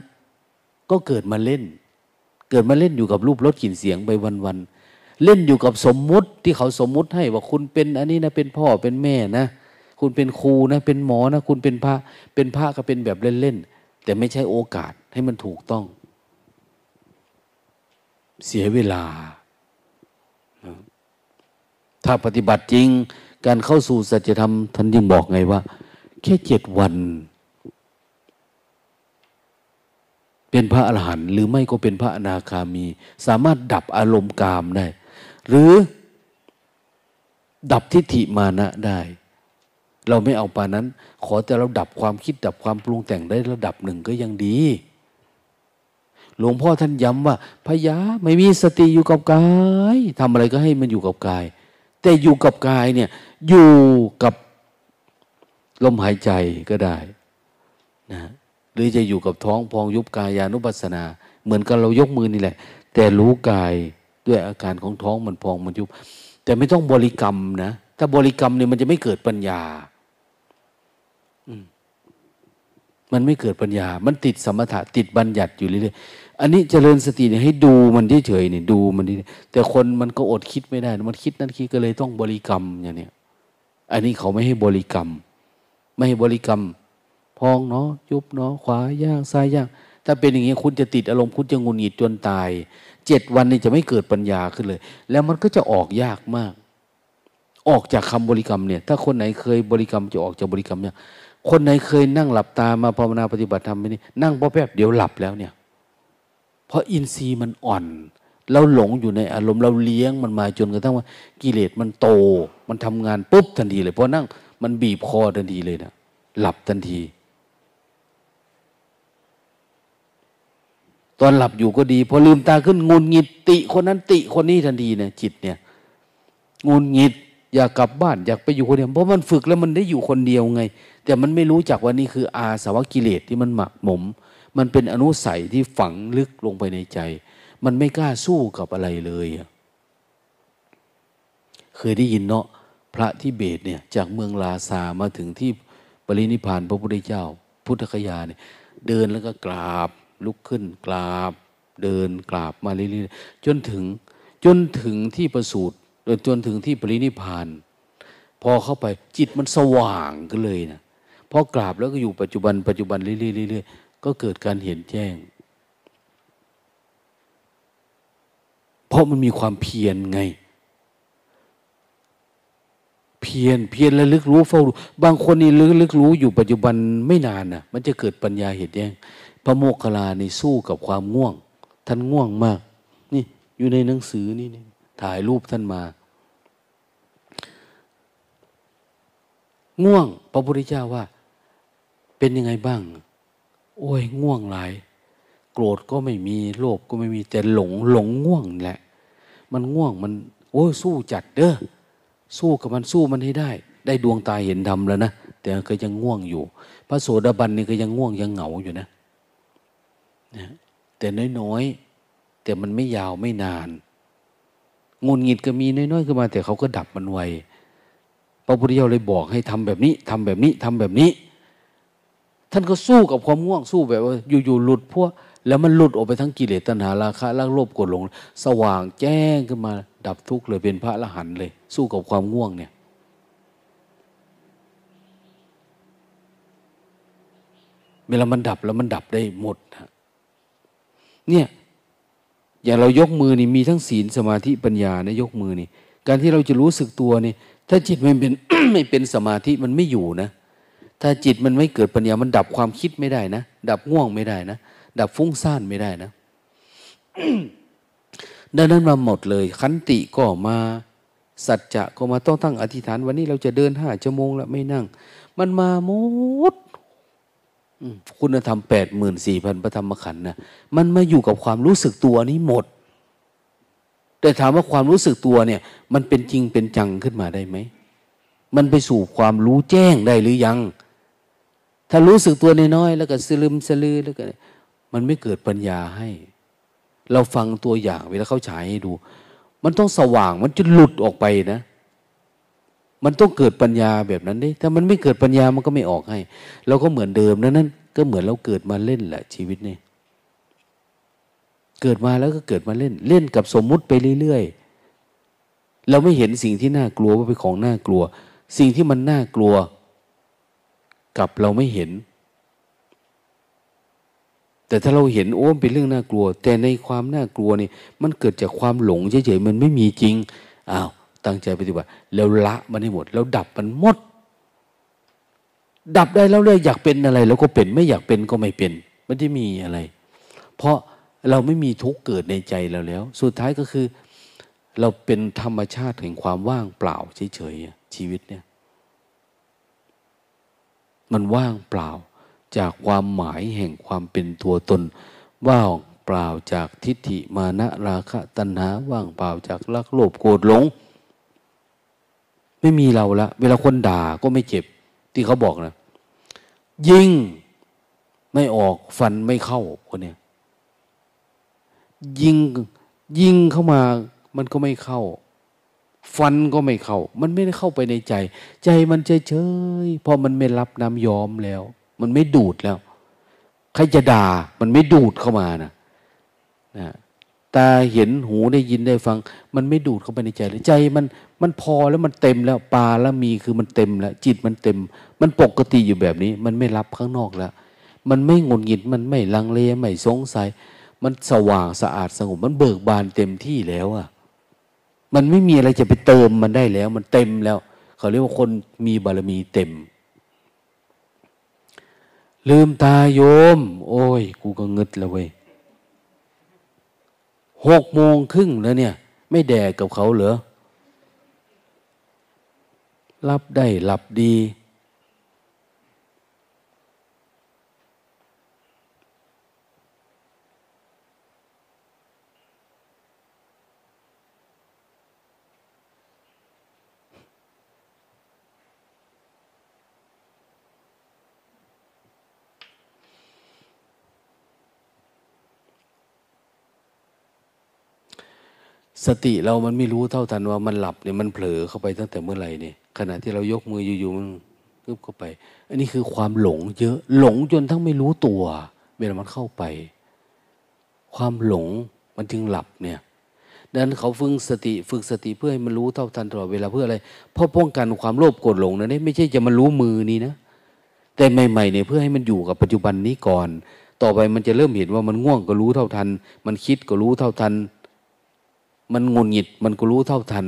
ก็เกิดมาเล่น เกิดมาเล่นอยู่กับรูปรสกลิ่นเสียงไปวันๆเล่นอยู่กับสมมุติที่เขาสมมุติให้ว่าคุณเป็นอันนี้นะเป็นพ่อเป็นแม่นะคุณเป็นครูนะเป็นหมอนะ คุณเป็นพระเป็นพระก็เป็นแบบเล่นๆแต่ไม่ใช่โอกาสให้มันถูกต้อง เสียเวลา ถ้าปฏิบัติจริง การเข้าสู่สัจธรรมท่านยังบอกไงว่า แค่เจ็ดวัน เป็นพระอรหันต์หรือไม่ก็เป็นพระอนาคามี สามารถดับอารมณ์กามได้ หรือดับทิฏฐิมานะได้ เราไม่เอาปานั้น ขอแต่เราดับความคิดดับความปรุงแต่งได้ระดับหนึ่งก็ยังดี หลวงพ่อท่านย้ำว่าพยาไม่มีสติอยู่กับกายทำอะไรก็ให้มันอยู่กับกาย แต่อยู่กับกายเนี่ยอยู่กับลมหายใจก็ได้นะหรือจะอยู่กับท้องพองยุบกายานุปัสสนา เหมือนกับเรายกมือนี่แหละ แต่รู้กายด้วยอาการของท้องมันพองมันยุบ แต่ไม่ต้องบริกรรมนะ ถ้าบริกรรมเนี่ยมันจะไม่เกิดปัญญามันไม่เกิดปัญญา มันติดสมถะติดบัญญัติอยู่เรื่อยๆ อันนี้เจริญสติเนี่ยให้ดูมันเฉยๆเนี่ยดูมันนี่แต่คนมันก็อดคิดไม่ได้ มันคิดนั่นคิดก็เลยต้องบริกรรมอย่างเนี้ยอันนี้เขาไม่ให้บริกรรม ไม่ให้บริกรรม พองเนาะยุบเนาะขวาย่างซ้ายย่าง ถ้าเป็นอย่างนี้คุณจะติดอารมณ์คุณจะงุนหงิดจนตายเจ็ดวันนี้จะไม่เกิดปัญญาขึ้นเลย แล้วมันก็จะออกยากมาก ออกจากคำบริกรรมเนี่ย ถ้าคนไหนเคยบริกรรมจะออกจากบริกรรมเนี่ยคนไหนเคยนั่งหลับตามาภาวนาปฏิบัติธรรมไปนี่นั่งพอแป๊บเดี๋ยวหลับแล้วเนี่ย เพราะอินทรีย์มันอ่อน เราหลงอยู่ในอารมณ์เราเลี้ยงมันมาจนกระทั่งว่ากิเลสมันโต มันทำงานปุ๊บทันทีเลยเพราะนั่งมันบีบคอทันทีเลยนะหลับทันที ตอนหลับอยู่ก็ดี พอลืมตาขึ้นงุนงิดติคนนั้นติคนนี้ทันทีเนี่ยจิตเนี่ยงุนงิดอยากกลับบ้านอยากไปอยู่คนเดียวเพราะมันฝึกแล้วมันได้อยู่คนเดียวไง แต่มันไม่รู้จักว่านี่คืออาสวะกิเลสที่มันหมักหมม มันเป็นอนุสัยที่ฝังลึกลงไปในใจ มันไม่กล้าสู้กับอะไรเลยเคยได้ยินเนาะพระที่เบตเนี่ยจากเมืองลาซามาถึงที่ปรินิพานพระพุทธเจ้า พุทธคยาเนี่ยเดินแล้วก็กราบลุกขึ้นกราบ เดินกราบมาเรื่อยๆจนถึงจนถึงที่ประสูติจนถึงที่ปรินิพาน พอเข้าไปจิตมันสว่างก็เลยนะพอกราบแล้วก็อยู่ปัจจุบันปัจจุบันเรื่อยๆ ก็เกิดการเห็นแจ้ง เพราะมันมีความเพียรไง เพียรเพียรและลึกรู้เฝ้ารู้บางคนนี่ลึกลึกรู้อยู่ปัจจุบันไม่นานนะมันจะเกิดปัญญาเห็นแจ้ง พระโมคคัลลานี่สู้กับความง่วง ท่านง่วงมาก นี่อยู่ในหนังสือนี่นี่ถ่ายรูปท่านมา ง่วง พระพุทธเจ้าว่า เป็นยังไงบ้าง โอ้ยง่วงหลาย โกรธก็ไม่มีโลภก็ไม่มีแต่หลงหลงง่วงแหละ มันง่วงมัน โอ้ยสู้จัดเด้อสู้กับมันสู้มันให้ได้ ได้ดวงตาเห็นธรรมแล้วนะแต่ก็ยังง่วงอยู่ พระโสดาบันนี่ก็ยังง่วงยังเหงาอยู่นะนะแต่น้อยๆแต่มันไม่ยาวไม่นานงุนงิดก็มีน้อยๆขึ้นมา แต่เขาก็ดับมันไวพระพุทธเจ้าเลยบอกให้ทำแบบนี้ทำแบบนี้ทำแบบนี้ ท่านก็สู้กับความง่วงสู้แบบว่าอยู่ๆหลุดพวกแล้วมันหลุดออกไปทั้งกิเลสตัณหาราคะลักโลภกดหลง สว่างแจ้งขึ้นมา ดับทุกข์เลยเป็นพระอรหันต์เลย สู้กับความง่วงเนี่ย เวลามันดับแล้วมันดับได้หมดนะเนี่ยอย่างเรายกมือนี่มีทั้งศีลสมาธิปัญญานะยกมือนี่ การที่เราจะรู้สึกตัวนี่ ถ้าจิตมันเป็นไม่เป็นสมาธิมันไม่อยู่นะ ถ้าจิตมันไม่เกิดปัญญา มันดับความคิดไม่ได้นะ ดับง่วงไม่ได้นะ ดับฟุ้งซ่านไม่ได้นะ ดังนั้นมาหมดเลย ขันติก็มา สัจจะก็มาต้องตั้งอธิษฐาน วันนี้เราจะเดินห้าชั่วโมงแล้วไม่นั่ง มันมาหมดคุณธรรมแปดหมื่นสี่พันพระธรรมขันธ์นะมันมาอยู่กับความรู้สึกตัวนี้หมด แต่ถามว่าความรู้สึกตัวเนี่ย มันเป็นจริงเป็นจังขึ้นมาได้ไหม มันไปสู่ความรู้แจ้งได้หรือยัง ถ้ารู้สึกตัวน้อยๆแล้วก็สลืมสลือแล้วก็มันไม่เกิดปัญญาให้ เราฟังตัวอย่างเวลาเขาฉายให้ดู มันต้องสว่างมันจะหลุดออกไปนะ มันต้องเกิดปัญญาแบบนั้นดิถ้ามันไม่เกิดปัญญามันก็ไม่ออกให้ เราก็เหมือนเดิมนั้นนั้นก็เหมือนเราเกิดมาเล่นแหละชีวิตนี่เกิดมาแล้วก็เกิดมาเล่น เล่นกับสมมุติไปเรื่อยๆเราไม่เห็นสิ่งที่น่ากลัวว่าเป็นของน่ากลัว สิ่งที่มันน่ากลัว กับเราไม่เห็น แต่ถ้าเราเห็นโอ้มเป็นเรื่องน่ากลัว แต่ในความน่ากลัวนี่มันเกิดจากความหลงเฉยๆมันไม่มีจริงอ้าวตั้งใจปฏิบัติแล้วละมันให้หมด แล้วดับมันหมด ดับได้แล้วเลยอยากเป็นอะไรเราก็เป็นไม่อยากเป็นก็ไม่เป็นไม่ได้มีอะไร เพราะเราไม่มีทุกข์เกิดในใจเราแล้ว สุดท้ายก็คือ เราเป็นธรรมชาติแห่งความว่างเปล่าเฉยๆชีวิตเนี่ย มันว่างเปล่าจากความหมายแห่งความเป็นตัวตน ว่างเปล่าจากทิฏฐิมานะราคะตัณหา ว่างเปล่าจากรักโลภโกรธหลง ไม่มีเราละ เวลาคนด่าก็ไม่เจ็บ ที่เขาบอกนะยิงไม่ออกฟันไม่เข้าคนเนี้ยยิงยิงเข้ามามันก็ไม่เข้า ฟันก็ไม่เข้า มันไม่ได้เข้าไปในใจ ใจมันเฉยเฉยพอมันไม่รับน้ำยอมแล้ว มันไม่ดูดแล้วใครจะด่า มันไม่ดูดเข้ามานะนะตาเห็นหูได้ยินได้ฟัง มันไม่ดูดเข้าไปในใจเลยใจมันมันพอแล้วมันเต็มแล้วปลาแล้วมีคือมันเต็มแล้ว จิตมันเต็ม มันปกติอยู่แบบนี้ มันไม่รับข้างนอกแล้ว มันไม่งุนงิดมันไม่ลังเลไม่สงสัย มันสว่างสะอาดสงบมันเบิกบานเต็มที่แล้วอะ มันไม่มีอะไรจะไปเติมมันได้แล้ว มันเต็มแล้ว เขาเรียกว่าคนมีบารมีเต็ม ลืมตาโยม โอ้ย กูก็งึดแล้วเว้ยหกโมงครึ่งแล้วเนี่ย ไม่แดกกับเขาเหรอรับได้หลับดี สติเรามันไม่รู้เท่าทันว่ามันหลับเนี่ยมันเผลอเข้าไปตั้งแต่เมื่อไหร่เนี่ยขณะที่เรายกมืออยู่ๆมันกึบเข้าไป อันนี้คือความหลงเยอะหลงจนทั้งไม่รู้ตัว เวลามันเข้าไป ความหลงมันจึงหลับเนี่ยดังนั้นเขาฝึกสติฝึกสติเพื่อให้มันรู้เท่าทันตลอดเวลาเพื่ออะไรเพราะป้องกันความโลภโกรธหลงนะนี่ไม่ใช่จะมารู้มือนี้นะแต่ใหม่ๆเนี่ยเพื่อให้มันอยู่กับปัจจุบันนี้ก่อน ต่อไปมันจะเริ่มเห็นว่ามันง่วงก็รู้เท่าทัน มันคิดก็รู้เท่าทัน มันงุนหงิด มันก็รู้เท่าทัน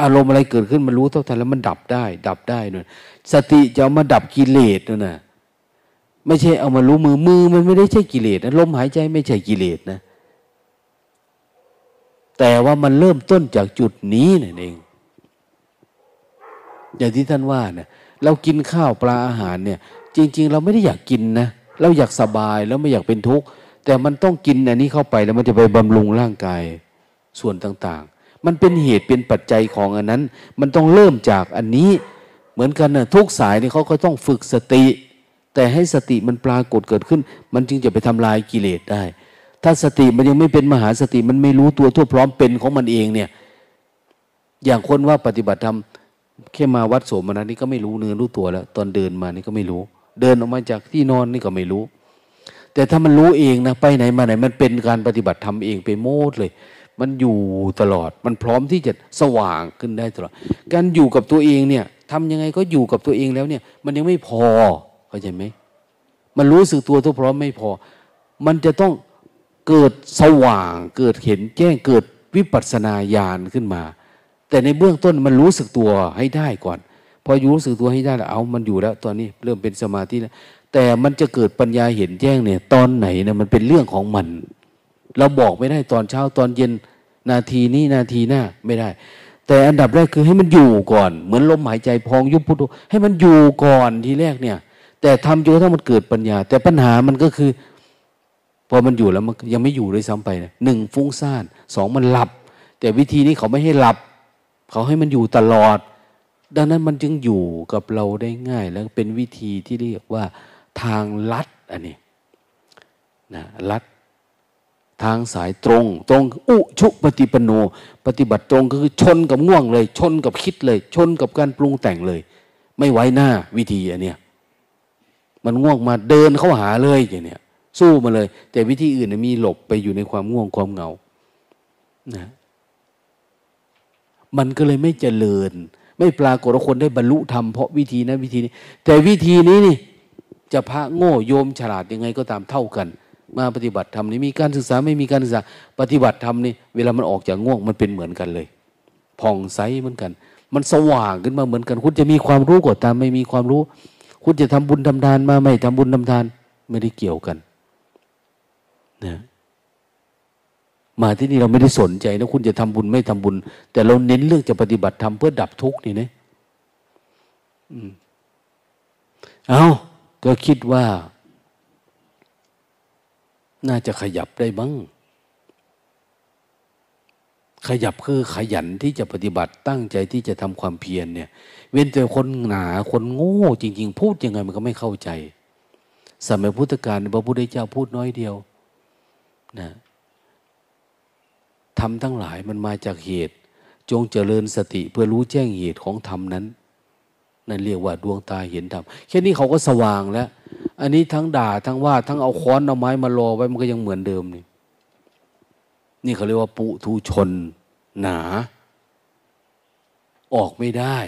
อารมณ์อะไรเกิดขึ้นมันรู้เท่าทันแล้วมันดับได้ ดับได้นู่นสติจะเอามาดับกิเลสนั่นนะไม่ใช่เอามารู้มือมือมันไม่ได้ใช่กิเลสนะลมหายใจไม่ใช่กิเลสนะ แต่ว่ามันเริ่มต้นจากจุดนี้นั่นเอง อย่างที่ท่านว่าเนะเรากินข้าวปลาอาหารเนี่ย จริง ๆ เราไม่ได้อยากกินนะเราอยากสบายแล้วไม่อยากเป็นทุกข์แต่มันต้องกินอันนี้เข้าไปแล้วมันจะไปบำรุงร่างกาย ส่วนต่างๆ มันเป็นเหตุเป็นปัจจัยของอันนั้น มันต้องเริ่มจากอันนี้เหมือนกันนะทุกสายนี่เขาก็ต้องฝึกสติ แต่ให้สติมันปรากฏเกิดขึ้น มันจึงจะไปทำลายกิเลสได้ ถ้าสติมันยังไม่เป็นมหาสติมันไม่รู้ตัวทั่วพร้อมเป็นของมันเองเนี่ยอย่างคนว่าปฏิบัติธรรมแค่มาวัดโสมนัสนี่ก็ไม่รู้เนื้อรู้ตัวแล้ว ตอนเดินมานี่ก็ไม่รู้ เดินออกมาจากที่นอนนี่ก็ไม่รู้ แต่ถ้ามันรู้เองนะไปไหนมาไหนมันเป็นการปฏิบัติธรรมเองไปโมดเลย มันอยู่ตลอด มันพร้อมที่จะสว่างขึ้นได้ตลอด การอยู่กับตัวเองเนี่ยทำยังไงก็อยู่กับตัวเองแล้วเนี่ย มันยังไม่พอเข้าใจไหมมันรู้สึกตัวทุกพร้อมไม่พอ มันจะต้องเกิดสว่าง เกิดเห็นแจ้งเกิดวิปัสสนาญาณขึ้นมา แต่ในเบื้องต้นมันรู้สึกตัวให้ได้ก่อน พอรู้สึกตัวให้ได้แล้วเอามันอยู่แล้ว ตอนนี้เริ่มเป็นสมาธิแล้วแต่มันจะเกิดปัญญาเห็นแจ้งเนี่ย ตอนไหนเนี่ยมันเป็นเรื่องของมัน เราบอกไม่ได้ตอนเช้าตอนเย็นนาทีนี้นาทีหน้าไม่ได้ แต่อันดับแรกคือให้มันอยู่ก่อน เหมือนลมหายใจพองยุบพุทโธให้มันอยู่ก่อนทีแรกเนี่ย แต่ทำจนกระทั่งมันเกิดปัญญา แต่ปัญหามันก็คือ พอมันอยู่แล้วมันยังไม่อยู่เลยซ้ำไปนะหนึ่งฟุ้งซ่านสองมันหลับ แต่วิธีนี้เขาไม่ให้หลับ เขาให้มันอยู่ตลอด ดังนั้นมันจึงอยู่กับเราได้ง่าย แล้วเป็นวิธีที่เรียกว่าทางลัดอันนี้นะลัด ทางสายตรง ตรงอุชุปฏิปโน ปฏิบัติตรงก็คือชนกับง่วงเลย ชนกับคิดเลย ชนกับการปรุงแต่งเลย ไม่ไว้หน้าวิธีอันเนี้ยมันง่วงมาเดินเข้าหาเลยอย่างเนี้ยสู้มาเลย แต่วิธีอื่นมีหลบไปอยู่ในความง่วงความเหงานะมันก็เลยไม่เจริญ ไม่ปรากฏว่าคนได้บรรลุธรรมเพราะวิธีนั้นวิธีนี้ แต่วิธีนี้นี่จะพระโง่โยมฉลาดยังไงก็ตามเท่ากัน มาปฏิบัติธรรมนี่มีการศึกษาไม่มีการศึกษา ปฏิบัติธรรมนี่เวลามันออกจากง่วงมันเป็นเหมือนกันเลยผ่องใสเหมือนกัน มันสว่างขึ้นมาเหมือนกัน คุณจะมีความรู้ก็ตามไม่มีความรู้ คุณจะทำบุญทำทานมาไม่ทำบุญทำทานไม่ได้เกี่ยวกันนะมาที่นี่เราไม่ได้สนใจนะคุณจะทำบุญไม่ทำบุญ แต่เราเน้นเรื่องจะปฏิบัติธรรมเพื่อดับทุกข์นี่นะเอาก็คิดว่า น่าจะขยับได้บ้าง ขยับคือขยันที่จะปฏิบัติตั้งใจที่จะทำความเพียรเนี่ย เว้นแต่คนหนาคนโง่ จริง ๆ พูดยังไงมันก็ไม่เข้าใจ สมัยพุทธกาลพระพุทธเจ้าพูดน้อยเดียวนะทำทั้งหลายมันมาจากเหตุ จงเจริญสติเพื่อรู้แจ้งเหตุของธรรมนั้น นั่นเรียกว่าดวงตาเห็นธรรมแค่นี้เขาก็สว่างแล้ว อันนี้ทั้งด่าทั้งว่า ทั้งเอาค้อนเอาไม้มารอไว้มันก็ยังเหมือนเดิมนี่นี่เขาเรียกว่าปุถุชนหนา ออกไม่ได้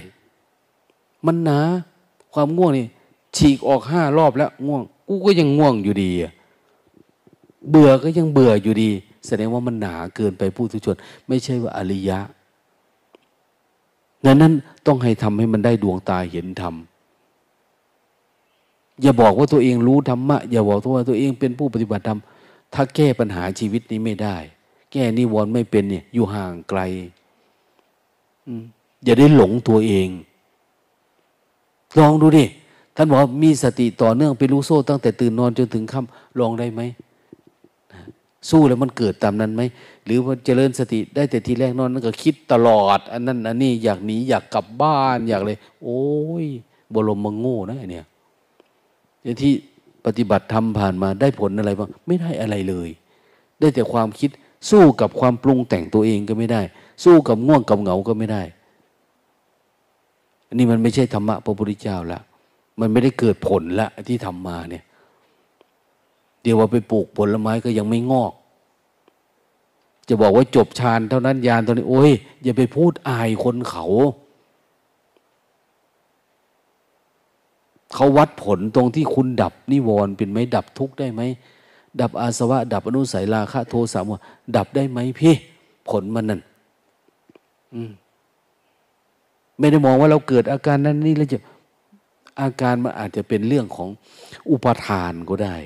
มันหนา ความง่วงนี่ ฉีกออกห้ารอบแล้วง่วง กูก็ยังง่วงอยู่ดี เบื่อก็ยังเบื่ออยู่ดี แสดงว่ามันหนาเกินไปผู้ทุชน ไม่ใช่ว่าอริยะ ดังนั้นต้องให้ทำให้มันได้ดวงตาเห็นธรรมอย่าบอกว่าตัวเองรู้ธรรมะ อย่าบอกว่าตัวเองเป็นผู้ปฏิบัติธรรมถ้าแก้ปัญหาชีวิตนี้ไม่ได้ แก้นิวรณ์ไม่เป็นเนี่ย อยู่ห่างไกลอย่าได้หลงตัวเอง ลองดูดิท่านบอกมีสติต่อเนื่องไปรู้โซ่ตั้งแต่ตื่นนอนจนถึงค่ำลองได้ไหมสู้แล้วมันเกิดตามนั้นไหม รือว่าเจริญสติได้แต่ทีแรกนอนนั่นก็คิดตลอด อันนั้นอันนี้อยากหนีอยากกลับบ้านอยากเลย โอ้ยบรมมังโง่นะเนี่ยที่ปฏิบัติทำผ่านมาได้ผลอะไรบ้างไม่ได้อะไรเลย ได้แต่ความคิดสู้กับความปรุงแต่งตัวเองก็ไม่ได้ สู้กับง่วงกับเหงาก็ไม่ได้ อันนี้มันไม่ใช่ธรรมะพระพุทธเจ้าละมันไม่ได้เกิดผลละที่ทำมาเนี่ย เดี๋ยวว่าไปปลูกผลไม้ก็ยังไม่งอก จะบอกว่าจบฌานเท่านั้นยานเท่านี้ โอ้ยอย่าไปพูดอายคนเขา เขาวัดผลตรงที่คุณดับนิวรณ์เป็นไหมดับทุกข์ได้ไหมดับอาสวะ ดับอนุสัยราคะโทสะมดับได้ไหมพี่ ผลมันนั่นไม่ได้มองว่าเราเกิดอาการนั้นนี่แล้วจะอาการมันอาจจะเป็นเรื่องของอุปทานก็ได้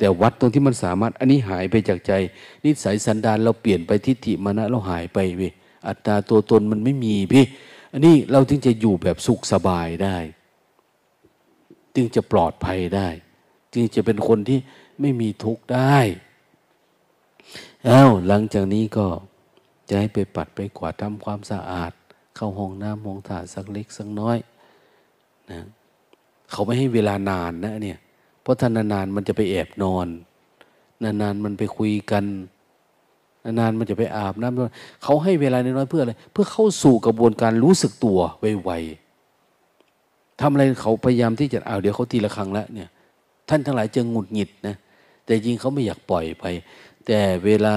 แต่วัดตรงที่มันสามารถอันนี้หายไปจากใจ นิสัยสันดานเราเปลี่ยนไปทิฏฐิมานะเราหายไปเว้อัตตาตัวตนมันไม่มีพี่ อันนี้เราจึงจะอยู่แบบสุขสบายได้ จึงจะปลอดภัยได้ จึงจะเป็นคนที่ไม่มีทุกข์ได้อ้าวหลังจากนี้ก็จะให้ไปปัดไปกวาดทำความสะอาด เข้าห้องน้ำห้องถ่ายสักเล็กสักน้อยนะเขาไม่ให้เวลานานนะเนี่ย ราะท่านนานๆมันจะไปแอบนอน นานๆมันไปคุยกัน นานๆมันจะไปอาบน้ำเขาให้เวลาน้อยเพื่ออะไร เพื่อเข้าสู่กระบวนการรู้สึกตัวไวๆทำอะไรเขาพยายามที่จะเอาเดี๋ยวเขาทีละครั้งแล้วเนี่ย ท่านทั้งหลายจะงุดหงิดนะแต่จริงเขาไม่อยากปล่อยไป แต่เวลา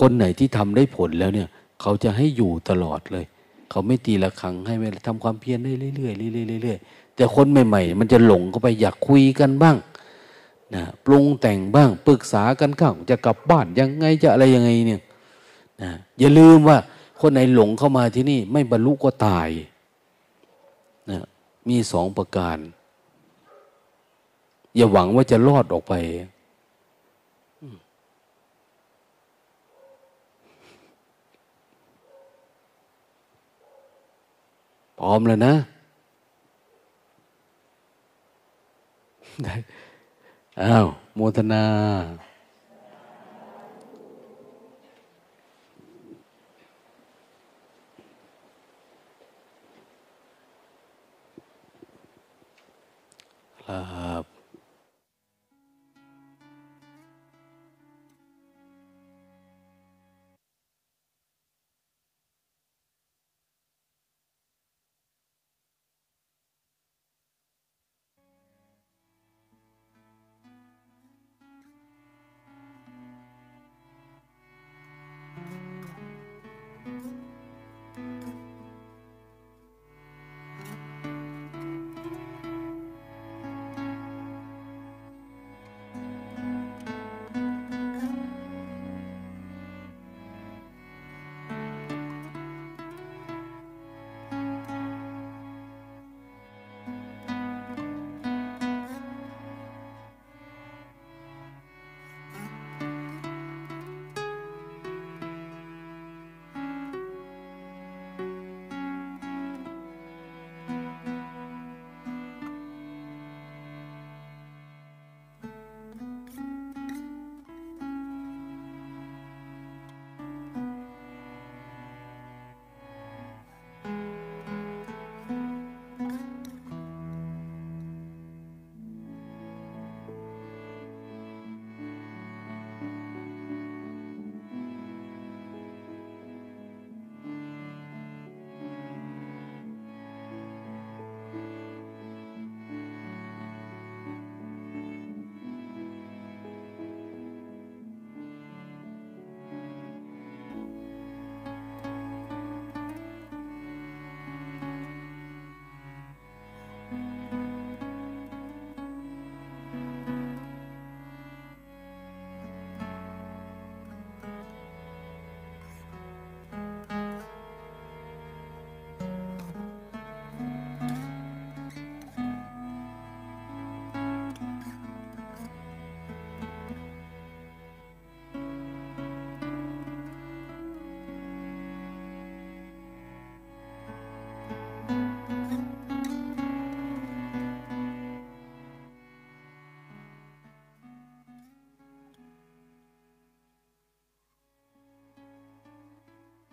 คนไหนที่ทำได้ผลแล้วเนี่ย เขาจะให้อยู่ตลอดเลย เขาไม่ตีละครั้งให้เวลาทำความเพียรได้เรื่อยๆเรื่อยๆเรื่อยๆ แต่คนใหม่ ๆ มันจะหลงเข้าไปอยากคุยกันบ้างนะปรุงแต่งบ้างปรึกษากันข้างจะกลับบ้านยังไงจะอะไรยังไงเนี่ยนะอย่าลืมว่าคนไหนหลงเข้ามาที่นี่ ไม่บรรลุก็ตายนะมีสองประการ อย่าหวังว่าจะรอดออกไปพร้อมแล้วนะ อ้าวโมทนา ครับ